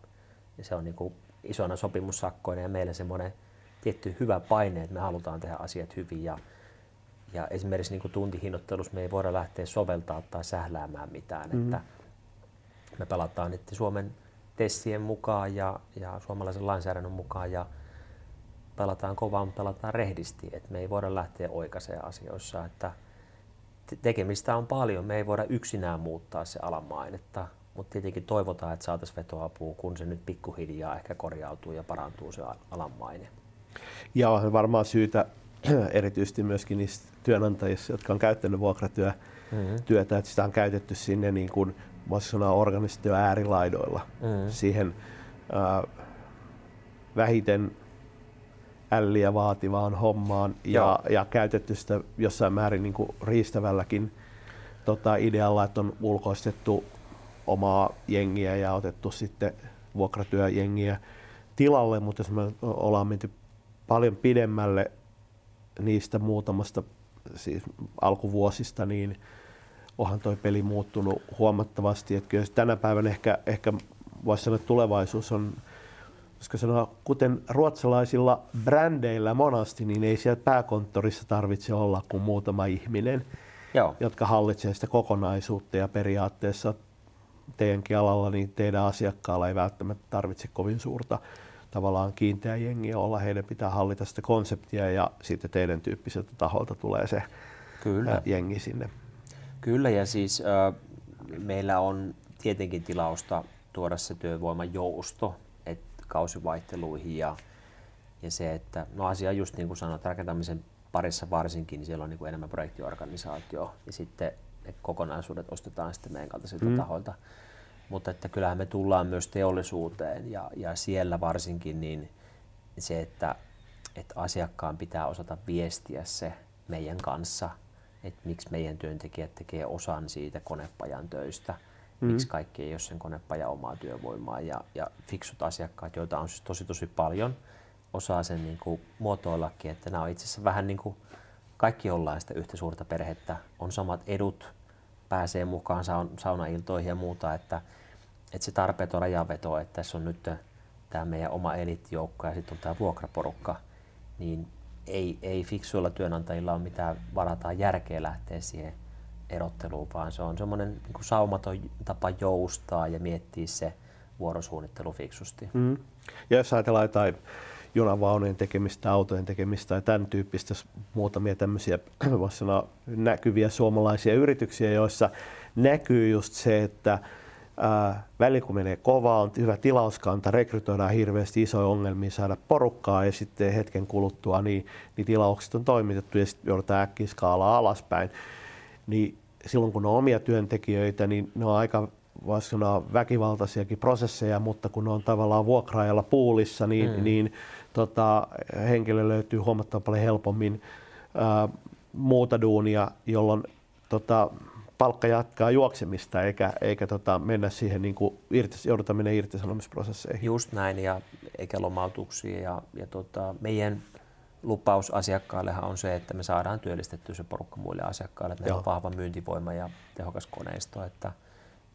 ja se on niin kuin isona sopimussakkoina ja meillä semmoinen tietty hyvä paine, että me halutaan tehdä asiat hyvin ja, ja esimerkiksi niin tuntihinnoittelussa me ei voida lähteä soveltaa tai sähläämään mitään, mm. että me pelataan nyt Suomen testien mukaan ja, ja suomalaisen lainsäädännön mukaan ja pelataan kovaa, mutta pelataan rehdisti, että me ei voida lähteä oikaiseen asioissa, että tekemistä on paljon, me ei voida yksinään muuttaa se alan mainetta, mutta tietenkin toivotaan, että saataisiin vetoapua, kun se nyt pikkuhiljaa ehkä korjautuu ja parantuu se alan maine. Ja on varmaan syytä erityisesti myöskin niistä työnantajissa, jotka on käyttänyt vuokratyötä, mm-hmm. että sitä on käytetty sinne niin kuin voisi sanoa organisaatio äärilaidoilla mm-hmm. siihen äh, vähiten älliä vaativaan hommaan ja, ja käytetty sitä jossain määrin niin kuin riistävälläkin tota, idealla, että on ulkoistettu omaa jengiä ja otettu sitten vuokratyöjengiä tilalle, mutta jos me ollaan menty paljon pidemmälle niistä muutamasta siis alkuvuosista, niin onhan toi peli muuttunut huomattavasti. Että kyllä tänä päivänä ehkä, ehkä voisi sanoa, että tulevaisuus on, koska sanoa, kuten ruotsalaisilla brändeillä monasti, niin ei siellä pääkonttorissa tarvitse olla kuin muutama ihminen, Joo. jotka hallitsee sitä kokonaisuutta ja periaatteessa teidänkin alalla, niin teidän asiakkaalla ei välttämättä tarvitse kovin suurta tavallaan kiinteä jengiä olla. Heidän pitää hallita sitä konseptia ja sitten teidän tyyppiseltä taholta tulee se Kyllä. jengi sinne. Kyllä ja siis äh, meillä on tietenkin tilausta tuoda se työvoiman jousto et kausivaihteluihin ja, ja se, että no asia just niin kuin sanoit, rakentamisen parissa varsinkin, niin siellä on niin kuin enemmän projektiorganisaatio ja sitten ne kokonaisuudet ostetaan sitten meidän kaltaisilta mm. tahoilta. Mutta että kyllähän me tullaan myös teollisuuteen ja, ja siellä varsinkin niin se, että, että asiakkaan pitää osata viestiä se meidän kanssa, että miksi meidän työntekijät tekee osan siitä konepajan töistä, mm. miksi kaikki ei ole sen konepajan omaa työvoimaa ja, ja fiksut asiakkaat, joita on siis tosi tosi paljon, osaa sen niin kuin muotoillakin, että nämä on itse asiassa vähän niin kuin kaikki ollaan sitä yhtä suurta perhettä, on samat edut, pääsee mukaan saun, saunailtoihin ja muuta, että, että se tarpeeton rajanveto, että tässä on nyt tämä meidän oma elitjoukko ja sitten on tämä vuokraporukka, niin ei, ei fiksuilla työnantajilla ole mitään varataan järkeä lähteä siihen erotteluun, vaan se on semmoinen niin saumaton tapa joustaa ja miettiä se vuorosuunnittelu fiksusti. Mm. Ja jos ajatellaan jotain junavaunujen tekemistä, autojen tekemistä tai tämän tyyppistä muutamia tämmöisiä voisi sanoa, näkyviä suomalaisia yrityksiä, joissa näkyy just se, että ää, väli kun menee kovaa, on hyvä tilauskanta, rekrytoidaan hirveästi isoja ongelmia saada porukkaa ja sitten hetken kuluttua niin, niin tilaukset on toimitettu ja sitten joudutaan äkkiä skaalaa alaspäin. Niin silloin kun on omia työntekijöitä, niin ne on aika voisi sanoa väkivaltaisiakin prosesseja, mutta kun ne on tavallaan vuokraajalla puulissa, niin, mm. niin tota, henkilö löytyy huomattavan paljon helpommin ää, muuta duunia, jolloin tota, palkka jatkaa juoksemista eikä, eikä tota, mennä siihen, niin kuin irtis, jouduta mennä irtisanomisprosesseihin. Just näin, ja eikä lomautuksia. Ja, ja tota, meidän lupaus asiakkaillehan on se, että me saadaan työllistettyä se porukka muille asiakkaille, että meillä on vahva myyntivoima ja tehokas koneisto. Että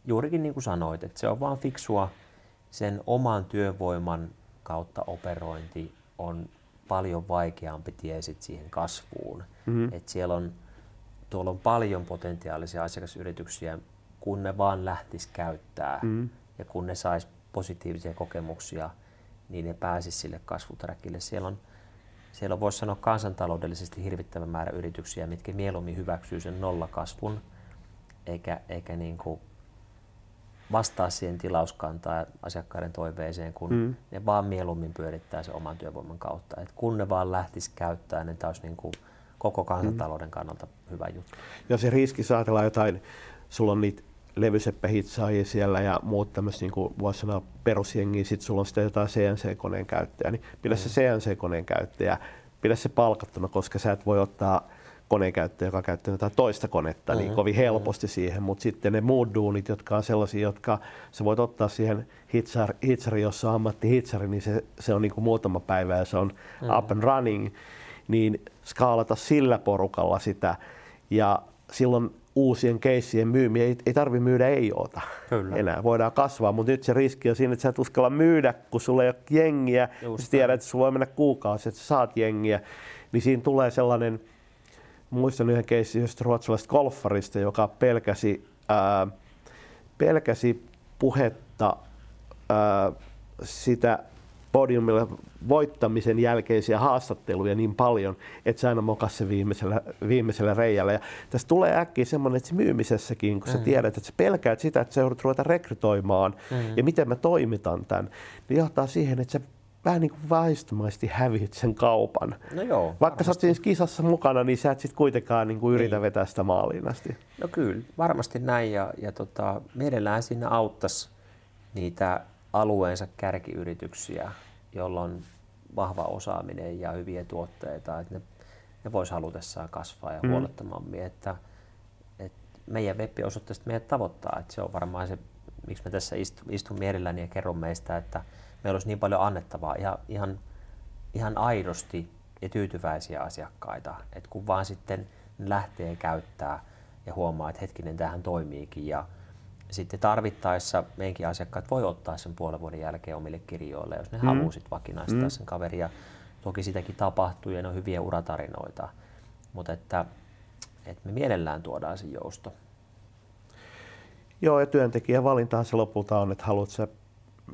juurikin niin kuin sanoit, että se on vaan fiksua sen oman työvoiman kautta operointi on paljon vaikeampi tie sit siihen kasvuun. Mm-hmm. Et siellä on, tuolla on paljon potentiaalisia asiakasyrityksiä, kun ne vaan lähtis käyttää mm-hmm. ja kun ne sais positiivisia kokemuksia, niin ne pääsisi sille kasvuträkille. Siellä on, siellä on voisi sanoa kansantaloudellisesti hirvittävä määrä yrityksiä, mitkä mieluummin hyväksyy sen nollakasvun, eikä, eikä niin kuin vastaa siihen tilauskantaan asiakkaiden toiveeseen, kun mm. ne vaan mieluummin pyörittää se oman työvoiman kautta. Et kun ne vaan lähtisi käyttämään, niin tämä olisi niin kuin koko kansantalouden kannalta hyvä juttu. Ja se riski, saatella jotain, sulla on niitä levyseppähitsaajia siellä ja muut tämmöistä, niin kuin voisi sanoa perusjengiä, sitten sulla on sitten jotain CNC-koneen käyttäjä, niin pidä mm. se CNC-koneen käyttäjä, pidä se palkattuna, koska sä et voi ottaa koneenkäyttäjä, joka käyttää jotain toista konetta, mm-hmm. niin kovin helposti siihen, mutta sitten ne muut duunit, jotka on sellaisia, jotka sä voit ottaa siihen hitsari, hitsari jossa on ammattihitsari, niin se, se on niin kuin muutama päivä ja se on mm-hmm. up and running, niin skaalata sillä porukalla sitä. Ja silloin uusien keissien myymiä. Ei, ei tarvi myydä ei oota Kyllä. enää. Voidaan kasvaa, mutta nyt se riski on siinä, että sä et uskalla myydä, kun sulla ei ole jengiä. Just Sä tiedät, että sulla voi mennä kuukausi, että sä saat jengiä. Niin siinä tulee sellainen, muistan yhden keissin yhdestä ruotsalaisesta golfarista, joka pelkäsi, ää, pelkäsi puhetta ää, sitä podiumilla voittamisen jälkeisiä haastatteluja niin paljon, että se aina mokasi sen viimeisellä, viimeisellä reijällä. Ja tässä tulee äkkiä semmoinen, että se myymisessäkin, kun sä Mm. tiedät, että sä pelkäät sitä, että sä joudut ruveta rekrytoimaan Mm. ja miten mä toimitan tämän, niin johtaa siihen, että sä vähän niin kuin vaistomaisesti häviät sen kaupan. No joo. Vaikka sä oot varmasti. kisassa mukana, niin sä et sit kuitenkaan niin kuin yritä Niin. vetää sitä maaliin asti. No kyllä, varmasti näin ja, ja tota, mielellään siinä auttaisi niitä alueensa kärkiyrityksiä, joilla on vahva osaaminen ja hyviä tuotteita, että ne, ne vois halutessaan kasvaa ja Mm. huolettomammin, että, että meidän web-osoitteesta meidät tavoittaa, että se on varmaan se, miksi me tässä istun, istun mielelläni ja kerron meistä, että meillä olisi niin paljon annettavaa ja ihan, ihan aidosti ja tyytyväisiä asiakkaita, että kun vaan sitten lähtee käyttää ja huomaa, että hetkinen, tähän toimiikin ja sitten tarvittaessa meidänkin asiakkaat voi ottaa sen puolen vuoden jälkeen omille kirjoille, jos ne mm. haluaa sitten vakinaistaa mm. sen kaveria. Toki sitäkin tapahtuu ja ne on hyviä uratarinoita, mutta että, että me mielellään tuodaan se jousto. Joo, ja työntekijän valintahan se lopulta on, että haluat sä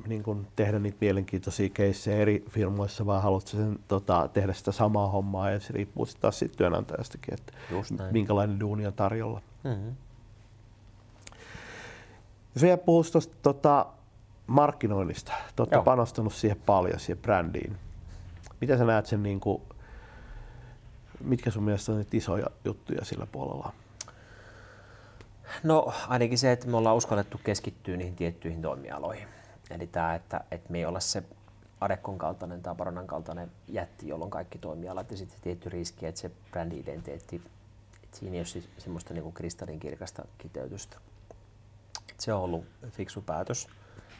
niin kun tehdä niitä mielenkiintoisia keissejä eri firmoissa, vai haluat sä sen, tota, tehdä sitä samaa hommaa, ja se riippuu sitten taas siitä työnantajastakin, että minkälainen duuni on tarjolla. Mm-hmm. Jos vielä puhuisi tuosta tota, markkinoinnista, te olette Joo. panostanut siihen paljon, siihen brändiin. Miten sä näet sen, niin kuin, mitkä sun mielestä on niitä isoja juttuja sillä puolella? No ainakin se, että me ollaan uskallettu keskittyä niihin tiettyihin toimialoihin. Eli tämä, että, että me ei olla se Adekon kaltainen tai Baronan kaltainen jätti, jolla on kaikki toimialat ja sitten tietty riski, että se brändi-identiteetti, että siinä ei ole semmoista niin kristallinkirkasta kiteytystä. Se on ollut fiksu päätös.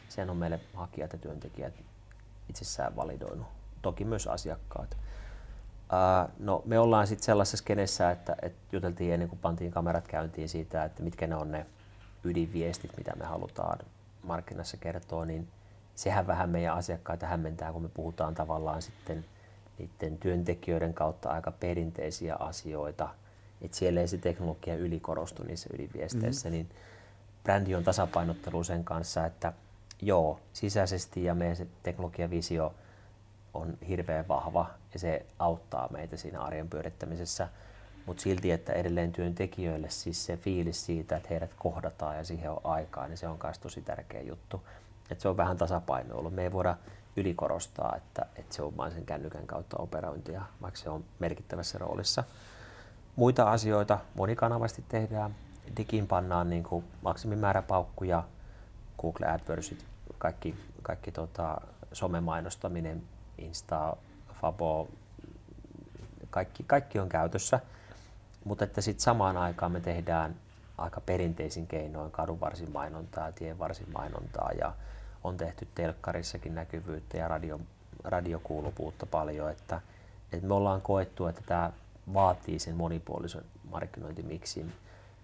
Sen on meille hakijat ja työntekijät itsessään validoinut. Toki myös asiakkaat. No, me ollaan sitten sellaisessa kenessä, että, että juteltiin ennen kuin pantiin kamerat käyntiin siitä, että mitkä ne on ne ydinviestit, mitä me halutaan markkinassa kertoa, niin sehän vähän meidän asiakkaita hämmentää, kun me puhutaan tavallaan sitten niiden työntekijöiden kautta aika perinteisiä asioita, että siellä ei se teknologia ylikorostu niissä ydinviesteissä, mm-hmm. niin brändi on tasapainottelu sen kanssa, että joo, sisäisesti ja meidän se teknologiavisio on hirveän vahva ja se auttaa meitä siinä arjen pyörittämisessä, mutta silti, että edelleen työntekijöille siis se fiilis siitä, että heidät kohdataan ja siihen on aikaa, niin se on myös tosi tärkeä juttu. Että se on vähän tasapaino ollut. Me ei voida ylikorostaa, että, että se on vain sen kännykän kautta operointia, vaikka se on merkittävässä roolissa. Muita asioita monikanavasti tehdään. Digin pannaan niin kuin maksimimäärä paukkuja, Google AdWordsit, kaikki, kaikki tota, somemainostaminen, Insta, Fabo, kaikki, kaikki on käytössä. Mutta että sitten samaan aikaan me tehdään aika perinteisin keinoin kadunvarsin mainontaa, tienvarsin mainontaa ja on tehty telkkarissakin näkyvyyttä ja radio, radiokuuluvuutta paljon, että, että me ollaan koettu, että tämä vaatii sen monipuolisen markkinointimiksin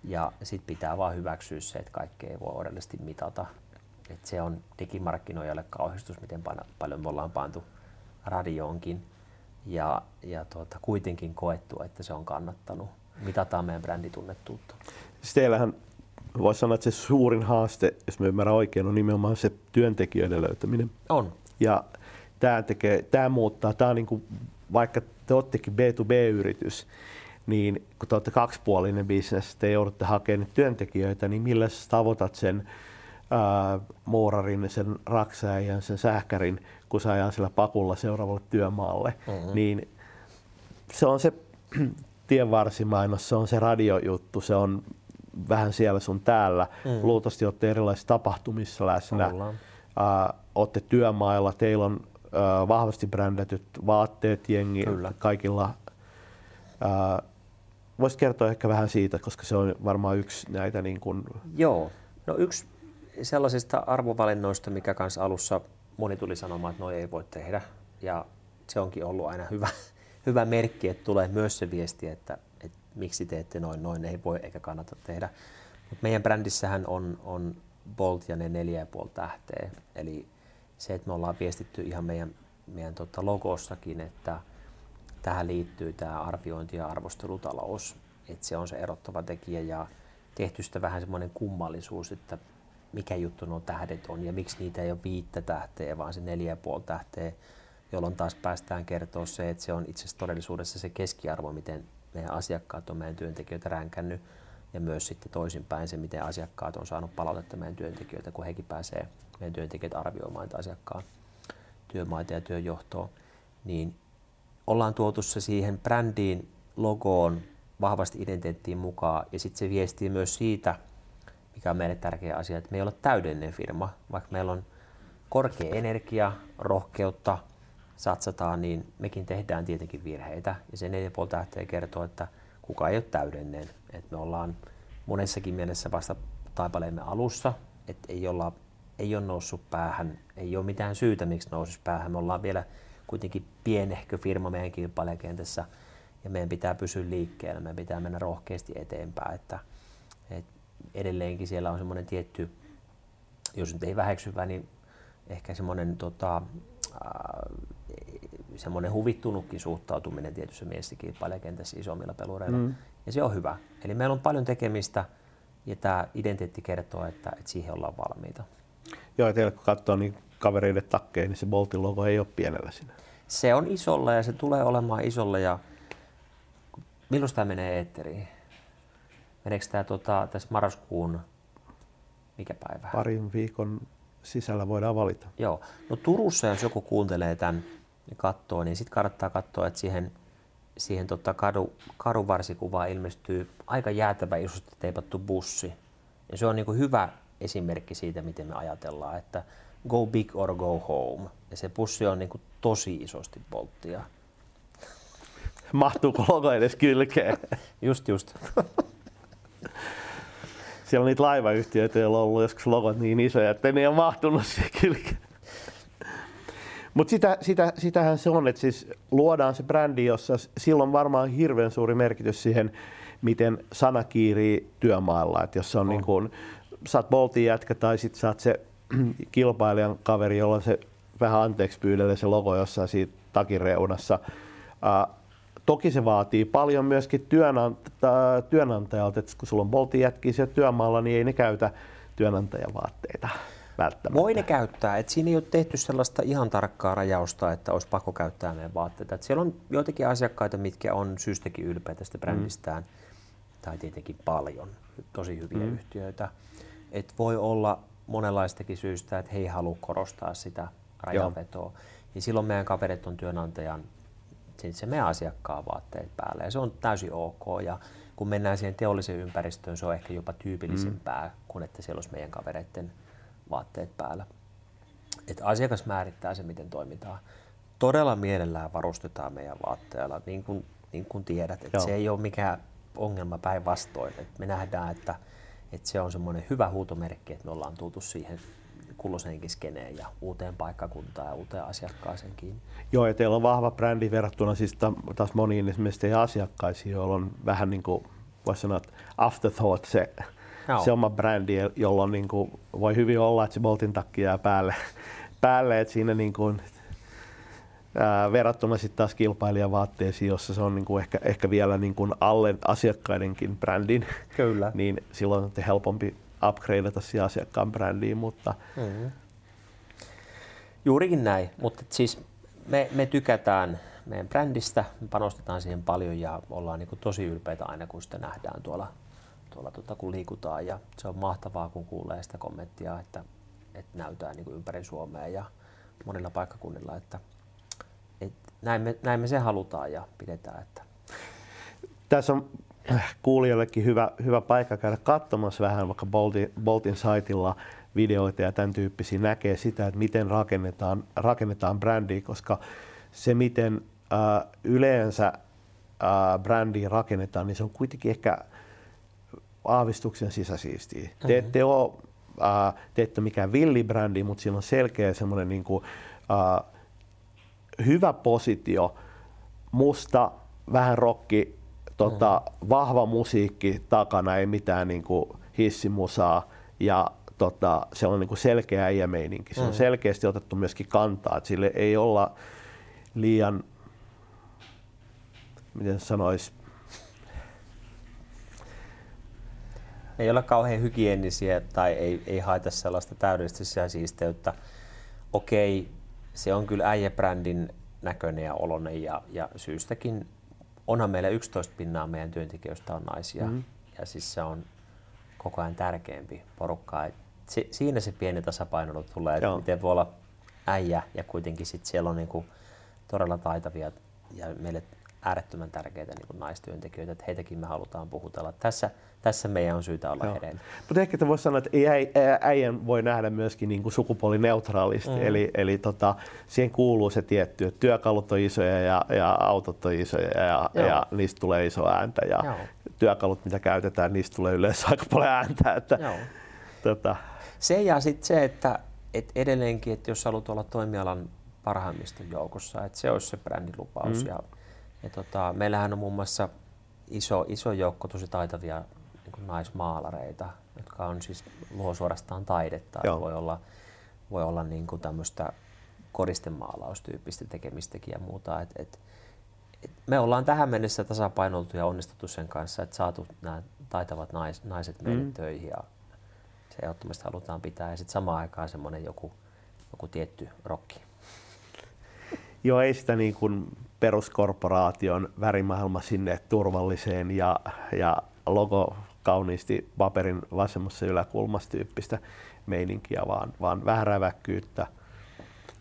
ja sitten pitää vaan hyväksyä se, että kaikkea ei voi odellisesti mitata. Et se on digimarkkinoijalle kauhistus, miten pa- paljon me ollaan pantu radioonkin ja, ja tuota, kuitenkin koettu, että se on kannattanut. Mitataan meidän bränditunnettuutta. Siis teillähän voisi sanoa, että se suurin haaste, jos me ymmärrän oikein, on nimenomaan se työntekijöiden löytäminen. On. Ja tämä, tekee, tämä muuttaa, tämä on niin kuin, vaikka te olettekin B2B-yritys, niin kun te olette kaksipuolinen bisnes, te joudutte hakemaan työntekijöitä, niin millä sä tavoitat sen ää, muurarin, sen raksajan, sen sähkärin, kun sä ajaa sillä pakulla seuraavalle työmaalle, Mhm. niin se on se tienvarsimainos, se on se radiojuttu, se on vähän siellä sun täällä. Mm. Luultavasti olette erilaisissa tapahtumissa läsnä. Ollaan. Äh, olette työmailla, teillä on äh, vahvasti brändätyt vaatteet jengi Kyllä. kaikilla. Äh, Voisit kertoa ehkä vähän siitä, koska se on varmaan yksi näitä niin kuin, Joo. No yksi sellaisista arvovalinnoista, mikä kanssa alussa moni tuli sanomaan, että no ei voi tehdä. Ja se onkin ollut aina hyvä, hyvä merkki, että tulee myös se viesti, että, että miksi teette noin, noin ei voi eikä kannata tehdä. Mut meidän brändissähän on, on Bolt ja ne neljä ja puoli tähteä, eli se, että me ollaan viestitty ihan meidän, meidän tota logossakin, että tähän liittyy tämä arviointi- ja arvostelutalous, että se on se erottava tekijä ja tehty sitä vähän semmoinen kummallisuus, että mikä juttu nuo tähdet on ja miksi niitä ei ole viittä tähteä, vaan se neljä ja puoli tähteä, jolloin taas päästään kertoa se, että se on itse asiassa todellisuudessa se keskiarvo, miten meidän asiakkaat on meidän työntekijöitä ränkännyt. Ja myös sitten toisinpäin se, miten asiakkaat on saanut palautetta meidän työntekijöitä, kun hekin pääsee meidän työntekijät arvioimaan asiakkaan työmaita ja työjohtoa, niin ollaan tuotu se siihen brändiin, logoon, vahvasti identiteettiin mukaan. Ja sitten se viestii myös siitä, mikä on meille tärkeä asia, että me ei ole täydellinen firma, vaikka meillä on korkea energia, rohkeutta, satsataan, niin mekin tehdään tietenkin virheitä. Ja se 4,5 tähteä kertoo, että kuka ei ole täydellinen. Että me ollaan monessakin mielessä vasta taipaleemme alussa, että ei, olla, ei ole noussut päähän, ei ole mitään syytä, miksi nousisi päähän. Me ollaan vielä kuitenkin pienehkö firma meidän kilpailijakentässä ja meidän pitää pysyä liikkeellä, meidän pitää mennä rohkeasti eteenpäin. Että, että edelleenkin siellä on semmoinen tietty, jos nyt ei väheksyvä, niin ehkä semmoinen tota, semmoinen huvittunutkin suhtautuminen tietyssä mielessä kilpailijakentässä isommilla pelureilla. Mm. Ja se on hyvä. Eli meillä on paljon tekemistä ja tämä identiteetti kertoo, että, että siihen ollaan valmiita. Joo, ja teille kun katsoo niin kavereille takkeja, niin se Boltin logo ei ole pienellä siinä. Se on isolla ja se tulee olemaan isolla ja milloin tämä menee eetteriin? Meneekö tämä tota, tässä marraskuun, mikä päivä? Parin viikon sisällä voidaan valita. Joo. No Turussa, jos joku kuuntelee tämän katsoo, niin sitten kannattaa katsoa, että siihen, siihen tota kadu, kadunvarsikuvaan ilmestyy aika jäätävä isosti teipattu bussi. Ja se on niin hyvä esimerkki siitä, miten me ajatellaan, että go big or go home. Ja se bussi on niin tosi isosti polttia. Mahtuuko logo edes kylkeen? Just, just. Siellä on niitä laivayhtiöitä, joilla on ollut joskus logot niin isoja, että ne ei ole mahtunut siihen kylkeen. Mutta sitä, sitä, sitähän se on, että siis luodaan se brändi, jossa silloin varmaan hirveän suuri merkitys siihen, miten sana kiirii työmaalla. Että jos on, on. Niin kuin, sä oot Boltin jätkä tai sitten sä oot se kilpailijan kaveri, jolla on se vähän anteeksi pyydellä se logo jossain siitä takireunassa. Uh, toki se vaatii paljon myöskin työnanta- työnantajalta, että kun sulla on Boltin jätkiä siellä työmaalla, niin ei ne käytä työnantajavaatteita välttämättä. Voi ne käyttää, että siinä ei ole tehty sellaista ihan tarkkaa rajausta, että olisi pakko käyttää meidän vaatteita. Että siellä on joitakin asiakkaita, mitkä on syystäkin ylpeitä tästä brändistään, mm. tai tietenkin paljon, tosi hyviä mm. yhtiöitä. Et voi olla monenlaistakin syystä, että he ei halua korostaa sitä rajanvetoa. Joo. Niin silloin meidän kaverit on työnantajan, se meidän asiakkaan vaatteet päälle ja se on täysin ok. Ja kun mennään siihen teolliseen ympäristöön, se on ehkä jopa tyypillisempää mm. kuin että siellä olisi meidän kavereiden vaatteet päällä. Et asiakas määrittää se, miten toimitaan. Todella mielellään varustetaan meidän vaatteella, niin kuin, niin kuin tiedät. Että se ei ole mikään ongelma päinvastoin. Me nähdään, että, että se on semmoinen hyvä huutomerkki, että me ollaan tultu siihen kulloiseenkin skeneen ja uuteen paikkakuntaan ja uuteen asiakkaaseen kiinni. Joo, ja teillä on vahva brändi verrattuna siis taas moniin esimerkiksi asiakkaisiin, joilla on vähän niin kuin, voisi sanoa, afterthought se Joo. se oma brändi, jolla on, niin kuin, voi hyvin olla, että se Boltin takki jää päälle, päälle että siinä niin kuin, ää, verrattuna sitten taas kilpailijavaatteisiin, jossa se on niin kuin ehkä, ehkä vielä niin kuin alle asiakkaidenkin brändin, Kyllä. niin silloin on helpompi upgradeata siihen asiakkaan brändiin, mutta mm-hmm. Juurikin näin, mutta siis me, me tykätään meidän brändistä, me panostetaan siihen paljon ja ollaan niin tosi ylpeitä aina, kun sitä nähdään tuolla tuolla tota, kun liikutaan ja se on mahtavaa, kun kuulee sitä kommenttia, että, että näytää niin kuin ympäri Suomea ja monilla paikkakunnilla, että, että näin, me, näin me se halutaan ja pidetään. Että. Tässä on kuulijoillekin hyvä, hyvä paikka käydä katsomassa vähän vaikka Boltin, Boltin saitilla videoita ja tämän tyyppisiä näkee sitä, että miten rakennetaan, rakennetaan brändiä, koska se miten äh, yleensä äh, brändiä rakennetaan, niin se on kuitenkin ehkä aavistuksen sisäsiistiä. Mm-hmm. Te ette ole, äh, te ette mikään villibrändi, mutta siinä on selkeä semmoinen niin kuin, äh, hyvä positio, musta, vähän rokki, tota, vahva musiikki takana, ei mitään niin kuin hissimusaa ja tota, se on niin kuin selkeä äijämeininki. Se on selkeästi otettu myöskin kantaa, että sille ei olla liian, miten sanoisi, ei olla kauhean hygienisiä tai ei, ei haeta sellaista täydellistä sisäsiisteyttä. Okei, se on kyllä äijäbrändin näköinen ja olonen ja, ja syystäkin onhan meillä 11 pinnaa meidän työntekijöistä on naisia mm. ja siis se on koko ajan tärkeämpi porukka. Et se, siinä se pieni tasapaino tulee, että miten voi olla äijä ja kuitenkin sit siellä on niinku todella taitavia ja meille äärettömän tärkeitä niin kuin naistyöntekijöitä, että heitäkin me halutaan puhutella. Tässä, tässä meidän on syytä olla hereillä. Mutta ehkä voisi sanoa, että ei, äijän voi nähdä myöskin niin kuin sukupuolineutraalisti, mm. eli, eli tota, siihen kuuluu se tietty, että työkalut on isoja ja, ja autot on isoja ja, ja niistä tulee iso ääntä ja Joo. työkalut, mitä käytetään, niistä tulee yleensä aika paljon ääntä. Että, tota. Se ja sitten se, että, että edelleenkin, että jos haluat olla toimialan parhaimmista joukossa, että se olisi se brändilupaus mm. ja ja tota, meillähän on muun muassa iso, iso joukko tosi taitavia niin naismaalareita, jotka on siis luo suorastaan taidetta. Joo. Voi olla, voi olla niin kuin tämmöistä koristemaalaustyyppistä tekemistäkin ja muuta. Et, et, et me ollaan tähän mennessä tasapainoltu ja onnistuttu sen kanssa, että saatu nämä taitavat nais, naiset meille mm. töihin ja se ehdottomasti halutaan pitää. Ja sitten samaan aikaan semmoinen joku, joku tietty rokki. Joo, ei sitä niin kuin peruskorporaation värimaailma sinne turvalliseen ja, ja logo kauniisti paperin vasemmassa yläkulmassa tyyppistä meininkiä, vaan, vaan vähän räväkkyyttä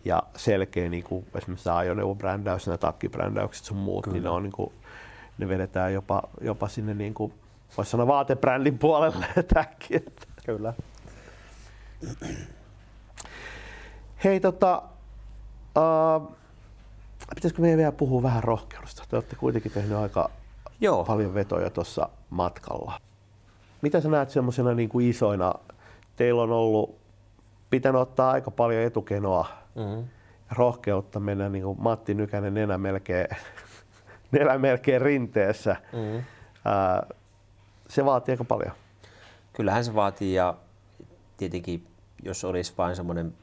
ja selkeä niin kuin esimerkiksi ajoneuvobrändäys, nämä takkibrändäykset sun muut, Kyllä. niin ne, on, niin kuin, ne vedetään jopa, jopa sinne niin kuin, voisi sanoa vaatebrändin puolelle tämäkin. Kyllä. Hei tota, uh, Pitäisikö meidän vielä puhua vähän rohkeudesta? Te olette kuitenkin tehnyt aika Joo. paljon vetoja tuossa matkalla. Mitä sä näet semmoisena niin kuin isoina? Teillä on ollut, pitänyt ottaa aika paljon etukenoa mm-hmm. rohkeutta mennä niin kuin Matti Nykänen nenä melkein, nenä melkein rinteessä. Mm-hmm. Ää, se vaatii aika paljon. Kyllähän se vaatii ja tietenkin jos olisi vain semmoinen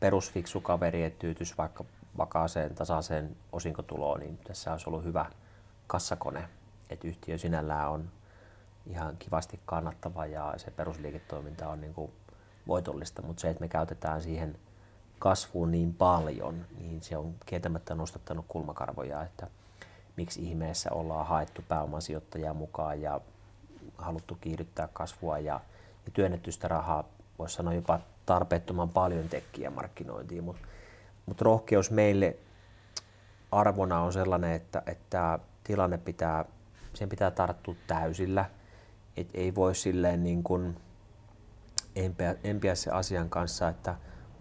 perusfiksu kaveri, että tyytys vaikka vakaaseen, tasaiseen osinkotuloon, niin tässä olisi ollut hyvä kassakone. Että yhtiö sinällään on ihan kivasti kannattava ja se perusliiketoiminta on niin kuin voitollista, mutta se, että me käytetään siihen kasvuun niin paljon, niin se on kieltämättä nostattanut kulmakarvoja, että miksi ihmeessä ollaan haettu pääomasijoittajaa mukaan ja haluttu kiihdyttää kasvua ja, ja rahaa, voisi sanoa jopa tarpeettoman paljon tekkiä markkinointiin, mutta mutta rohkeus meille arvona on sellainen, että, että tilanne pitää, sen pitää tarttua täysillä. Et ei voi silleen niin kuin empiä, empiä se asian kanssa, että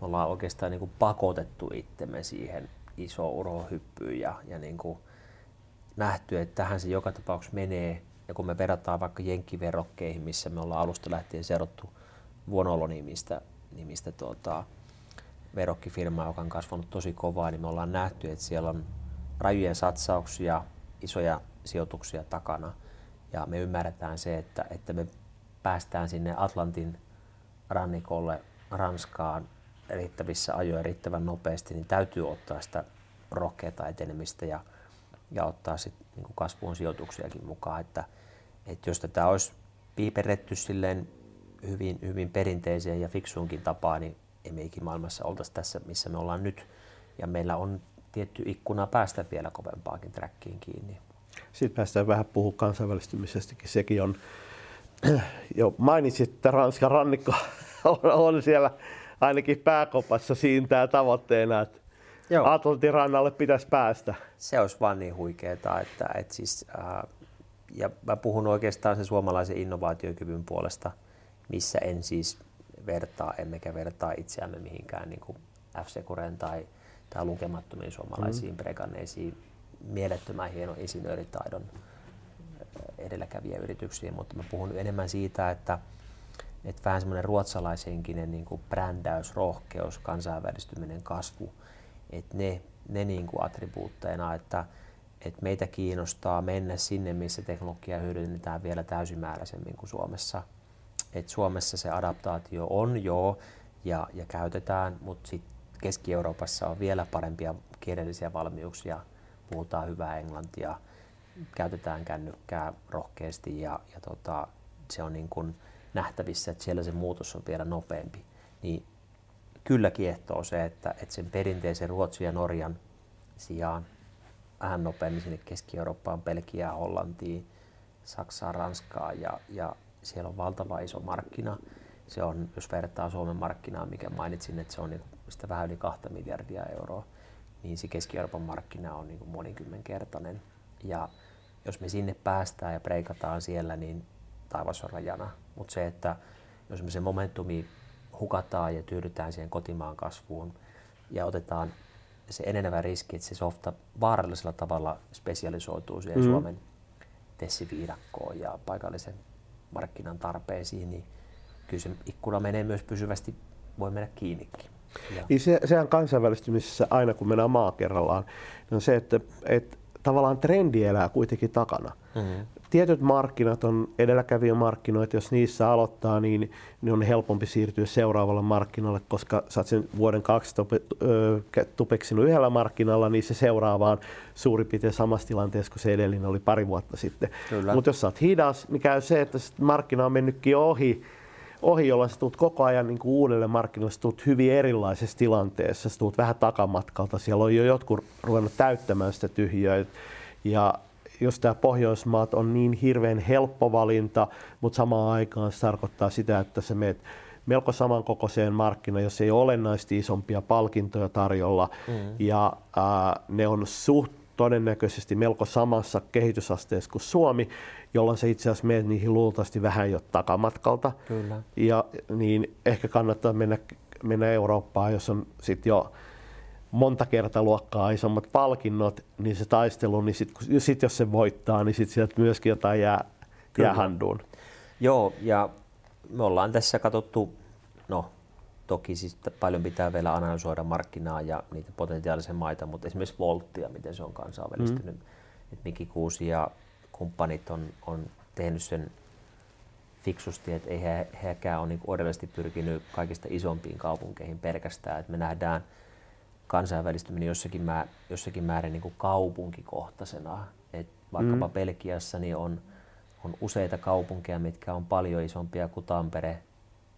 me ollaan oikeastaan niin kuin pakotettu itsemme siihen iso urohyppyyn ja, ja niin kuin nähty, että tähän se joka tapauksessa menee. Ja kun me verrataan vaikka jenkkiverokkeihin, missä me ollaan alusta lähtien seurottu Vuonolonimistä nimistä tuota, verokkifirma, joka on kasvanut tosi kovaa, niin me ollaan nähty, että siellä on rajujen satsauksia, isoja sijoituksia takana. Ja me ymmärretään se, että, että me päästään sinne Atlantin rannikolle Ranskaan riittävissä ajoja riittävän nopeasti, niin täytyy ottaa sitä rohkeata etenemistä ja, ja ottaa sit niin kasvuun sijoituksiakin mukaan. Että, että jos tätä olisi piiperretty silleen hyvin, hyvin perinteiseen ja fiksuunkin tapaan, niin emme maailmassa oltaisi tässä, missä me ollaan nyt. Ja meillä on tietty ikkuna päästä vielä kovempaakin trackiin kiinni. Sitten päästään vähän puhua kansainvälistymisestäkin. Sekin on, jo mainitsit, että Ranskan rannikko on siellä ainakin pääkopassa siinä tavoitteena, että Joo. Atlantin rannalle pitäisi päästä. Se olisi vaan niin huikeaa, että, että siis, äh, ja mä puhun oikeastaan sen suomalaisen innovaatiokyvyn puolesta, missä en siis vertaa, emmekä vertaa itseämme mihinkään niin kuin f tai, tai lukemattomiin suomalaisiin mm. prekanneisiin mielettömän hienon insinööritaidon edelläkävijäyrityksiin, mutta mä puhun enemmän siitä, että, että vähän semmoinen ruotsalaishenkinen niin kuin brändäys, rohkeus, kansainvälistyminen, kasvu, että ne, ne niin kuin attribuutteina, että, että meitä kiinnostaa mennä sinne, missä teknologiaa hyödynnetään vielä täysimääräisemmin kuin Suomessa. Et Suomessa se adaptaatio on jo ja, ja käytetään, mutta sitten Keski-Euroopassa on vielä parempia kielellisiä valmiuksia. Puhutaan hyvää englantia, käytetään kännykkää rohkeasti ja, ja tota, se on niin kuin nähtävissä, että siellä se muutos on vielä nopeampi. Niin kyllä kiehtoo se, että, että sen perinteisen Ruotsin ja Norjan sijaan vähän nopeammin sinne Keski-Eurooppaan, Belgiaan, Hollantiin, Saksaan, Ranskaan ja, ja siellä on valtava iso markkina. Se on, jos vertaa Suomen markkinaa, mikä mainitsin, että se on niin sitä vähän yli kahta miljardia euroa, niin se Keski-Euroopan markkina on niin monikymmenkertainen. Ja jos me sinne päästään ja breikataan siellä, niin taivas on rajana. Mutta se, että jos me se momentumi hukataan ja tyydytään siihen kotimaan kasvuun ja otetaan se enenevä riski, että se softa vaarallisella tavalla spesialisoituu siihen mm. Suomen tessiviidakkoon ja paikallisen markkinan tarpeisiin, niin kyllä se ikkuna menee myös pysyvästi, voi mennä kiinnikin. Ja. Niin se, sehän kansainvälistymisessä aina kun mennään maa kerrallaan, niin on se, että, että tavallaan trendi elää kuitenkin takana. Mm-hmm. Tietyt markkinat on edelläkävijämarkkinoita, jos niissä aloittaa, niin, niin on helpompi siirtyä seuraavalle markkinalle, koska sä oot sen vuoden kaksi tupeksinut yhdellä markkinalla, niin se seuraavaan suurin piirtein samassa tilanteessa kuin se edellinen oli pari vuotta sitten. Mutta jos sä oot hidas, niin käy se, että markkina on mennytkin ohi, ohi, jolloin sä tulet koko ajan niin uudelle markkinoille, sä tulet hyvin erilaisessa tilanteessa, sä tulet vähän takamatkalta, siellä on jo jotkut ruvennut täyttämään sitä tyhjöä. Ja jos tämä Pohjoismaat on niin hirveän helppo valinta, mutta samaan aikaan se tarkoittaa sitä, että sä meet melko samankokoiseen markkinaan, jos ei ole olennaisesti isompia palkintoja tarjolla, mm. ja ää, ne on suht todennäköisesti melko samassa kehitysasteessa kuin Suomi, jolloin se itse asiassa menet niihin luultavasti vähän jo takamatkalta. Kyllä. Ja niin ehkä kannattaa mennä, mennä Eurooppaan, jos on sitten jo monta kertaa luokkaa isommat palkinnot, niin se taistelu, niin sitten sit jos se voittaa, niin sitten sieltä myöskin jotain jää, jää handuun. Joo, ja me ollaan tässä katsottu, no toki siis paljon pitää vielä analysoida markkinaa ja niitä potentiaalisia maita, mutta esimerkiksi Volttia, miten se on kansainvälistynyt. Mm. Että Mikki Kuusi ja kumppanit on, on tehnyt sen fiksusti, että ei he, hekään ole niin pyrkinyt kaikista isompiin kaupunkeihin pelkästään. Että me nähdään kansainvälistyminen jossakin, mä, jossakin määrin niin kuin kaupunkikohtaisena. Et vaikkapa mm. Belgiassa niin on, on useita kaupunkeja, mitkä on paljon isompia kuin Tampere,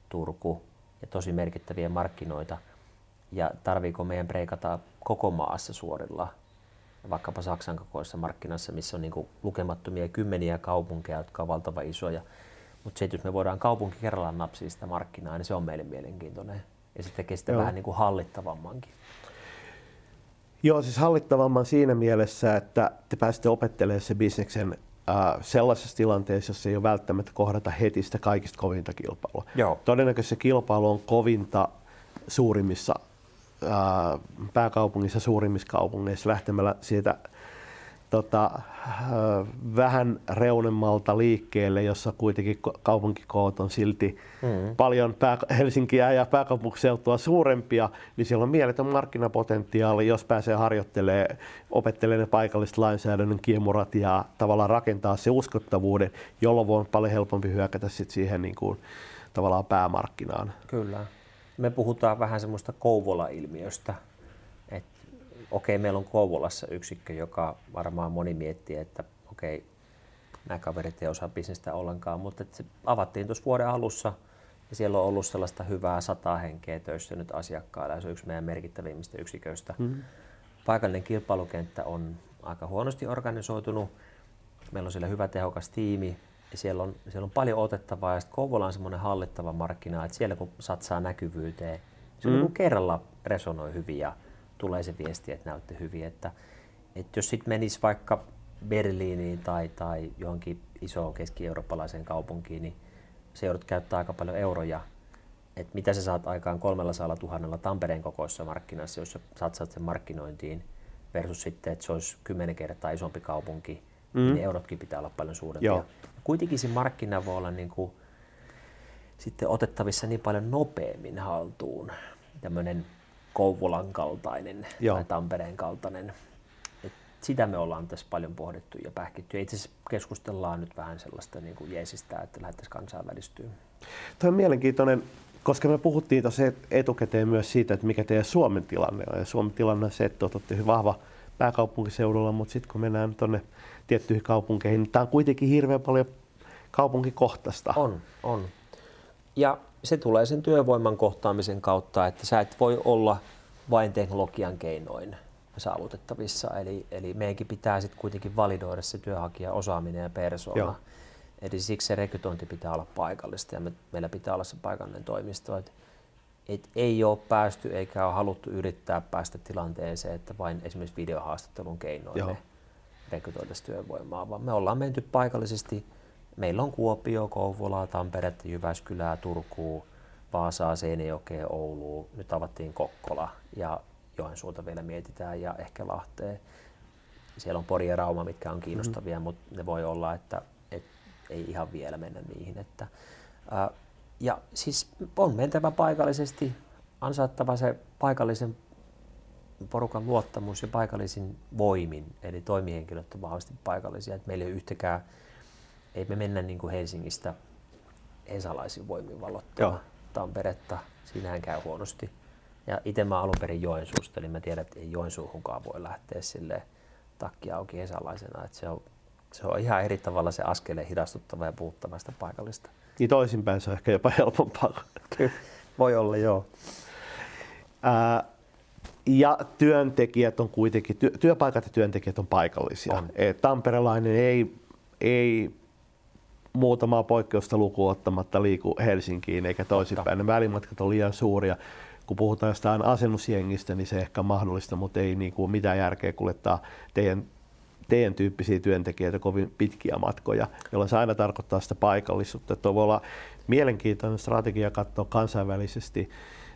Turku ja tosi merkittäviä markkinoita. Ja tarviiko meidän breikata koko maassa suorilla vaikkapa Saksan kokoisessa markkinassa, missä on niin kuin lukemattomia kymmeniä kaupunkeja, jotka on valtava isoja. Mutta se, jos me voidaan kaupunki kerrallaan napsia sitä markkinaa, niin se on meille mielenkiintoinen. Ja sitten tekee sitä Joo. vähän niin kuin hallittavammankin. Joo, siis hallittavamman siinä mielessä, että te pääsette opettelemaan se bisneksen äh, sellaisessa tilanteessa, jossa ei ole välttämättä kohdata heti sitä kaikista kovinta kilpailua. Joo. Todennäköisesti se kilpailu on kovinta suurimmissa äh, pääkaupungissa, suurimmissa kaupungeissa lähtemällä siitä tota, vähän reunemmalta liikkeelle, jossa kuitenkin kaupunkikoot on silti mm. paljon pää, Helsinkiä ja pääkaupunkiseutua suurempia, niin siellä on mieletön markkinapotentiaali, jos pääsee harjoittelemaan, opettelemaan ne paikalliset lainsäädännön kiemurat ja tavallaan rakentaa se uskottavuuden, jolloin voi paljon helpompi hyökätä sit siihen niin kuin, tavallaan päämarkkinaan. Kyllä. Me puhutaan vähän semmoista Kouvola-ilmiöstä, okei, meillä on Kouvolassa yksikkö, joka varmaan moni miettii, että okei, nämä kaverit ei osaa bisnestä ollenkaan, mutta se avattiin tuossa vuoden alussa ja siellä on ollut sellaista hyvää sataa henkeä töissä nyt asiakkailla ja se on yksi meidän merkittävimmistä yksiköistä. Mm-hmm. Paikallinen kilpailukenttä on aika huonosti organisoitunut. Meillä on siellä hyvä tehokas tiimi ja siellä on, siellä on paljon otettavaa ja sitten Kouvola on semmoinen hallittava markkina, että siellä kun satsaa näkyvyyteen, se mm-hmm. kerralla resonoi hyvin ja tulee se viesti, että näytte hyvin. Että, että jos sitten menisi vaikka Berliiniin tai, tai johonkin isoon keski-eurooppalaiseen kaupunkiin, niin se joudut käyttää aika paljon euroja. Että mitä sä saat aikaan kolmella saalla tuhannella Tampereen kokoisessa markkinassa, jos sä satsaat sen markkinointiin, versus sitten, että se olisi kymmenen kertaa isompi kaupunki, mm. niin eurotkin pitää olla paljon suurempia. Joo. Kuitenkin se markkina voi olla niin kuin, sitten otettavissa niin paljon nopeammin haltuun. Tämmöinen Kouvolan kaltainen Joo. tai Tampereen kaltainen. Et sitä me ollaan tässä paljon pohdittu ja pähkitty. Ja itse asiassa keskustellaan nyt vähän sellaista niin kuin jeesistä, että lähdettäisiin kansainvälistyä. Tuo on mielenkiintoinen, koska me puhuttiin tuossa etukäteen myös siitä, että mikä teidän Suomen tilanne on. Ja Suomen tilanne on se, että olette hyvin vahva pääkaupunkiseudulla, mutta sitten kun mennään tuonne tiettyihin kaupunkeihin, niin tämä on kuitenkin hirveän paljon kaupunkikohtaista. On, on. Ja se tulee sen työvoiman kohtaamisen kautta, että sä et voi olla vain teknologian keinoin saavutettavissa. Eli, eli meidänkin pitää sitten kuitenkin validoida se työnhakija osaaminen ja persoona. Joo. Eli siksi se rekrytointi pitää olla paikallista ja me, meillä pitää olla se paikallinen toimisto. Et, et ei ole päästy eikä ole haluttu yrittää päästä tilanteeseen, että vain esimerkiksi videohaastattelun keinoin rekrytoitaisiin työvoimaa, vaan me ollaan menty paikallisesti. Meillä on Kuopio, Kouvolaa, Tamperetta, Jyväskylää, Turkuu, Vaasaa, Seinäjokea, Oulua. Nyt avattiin Kokkola ja Joensuuta vielä mietitään ja ehkä Lahteen. Siellä on Pori ja Rauma, mitkä on kiinnostavia, mm-hmm. mutta ne voi olla, että, että ei ihan vielä mennä niihin. Että, ää, ja siis on mentävä paikallisesti, ansaittava se paikallisen porukan luottamus ja paikallisin voimin, eli toimihenkilöt on vahvasti paikallisia. Että meillä ei ole yhtäkään, ei me mennä niin kuin Helsingistä esalaisin voimin valottaa Tamperetta, siinähän käy huonosti. Ja itse mä alun perin Joensuusta, niin mä tiedän, että ei Joensuuhunkaan voi lähteä sille takki auki esalaisena. Että se, on, se on ihan eri tavalla se askeleen hidastuttava ja puuttava sitä paikallista. Niin toisinpäin se on ehkä jopa helpompaa. Kyllä, voi olla joo. Ää, ja työntekijät on kuitenkin, työ, työpaikat ja työntekijät on paikallisia. On. Tamperelainen ei, ei muutamaa poikkeusta lukuun ottamatta liiku Helsinkiin eikä toisinpäin. Ne välimatkat on liian suuria kun puhutaan jostain asennusjengistä, niin se ehkä on mahdollista, mutta ei niin kuin mitään järkeä kuljettaa teidän, teidän tyyppisiä työntekijöitä kovin pitkiä matkoja, jolloin se aina tarkoittaa sitä paikallisuutta. Tuo voi olla mielenkiintoinen strategia katsoa kansainvälisesti,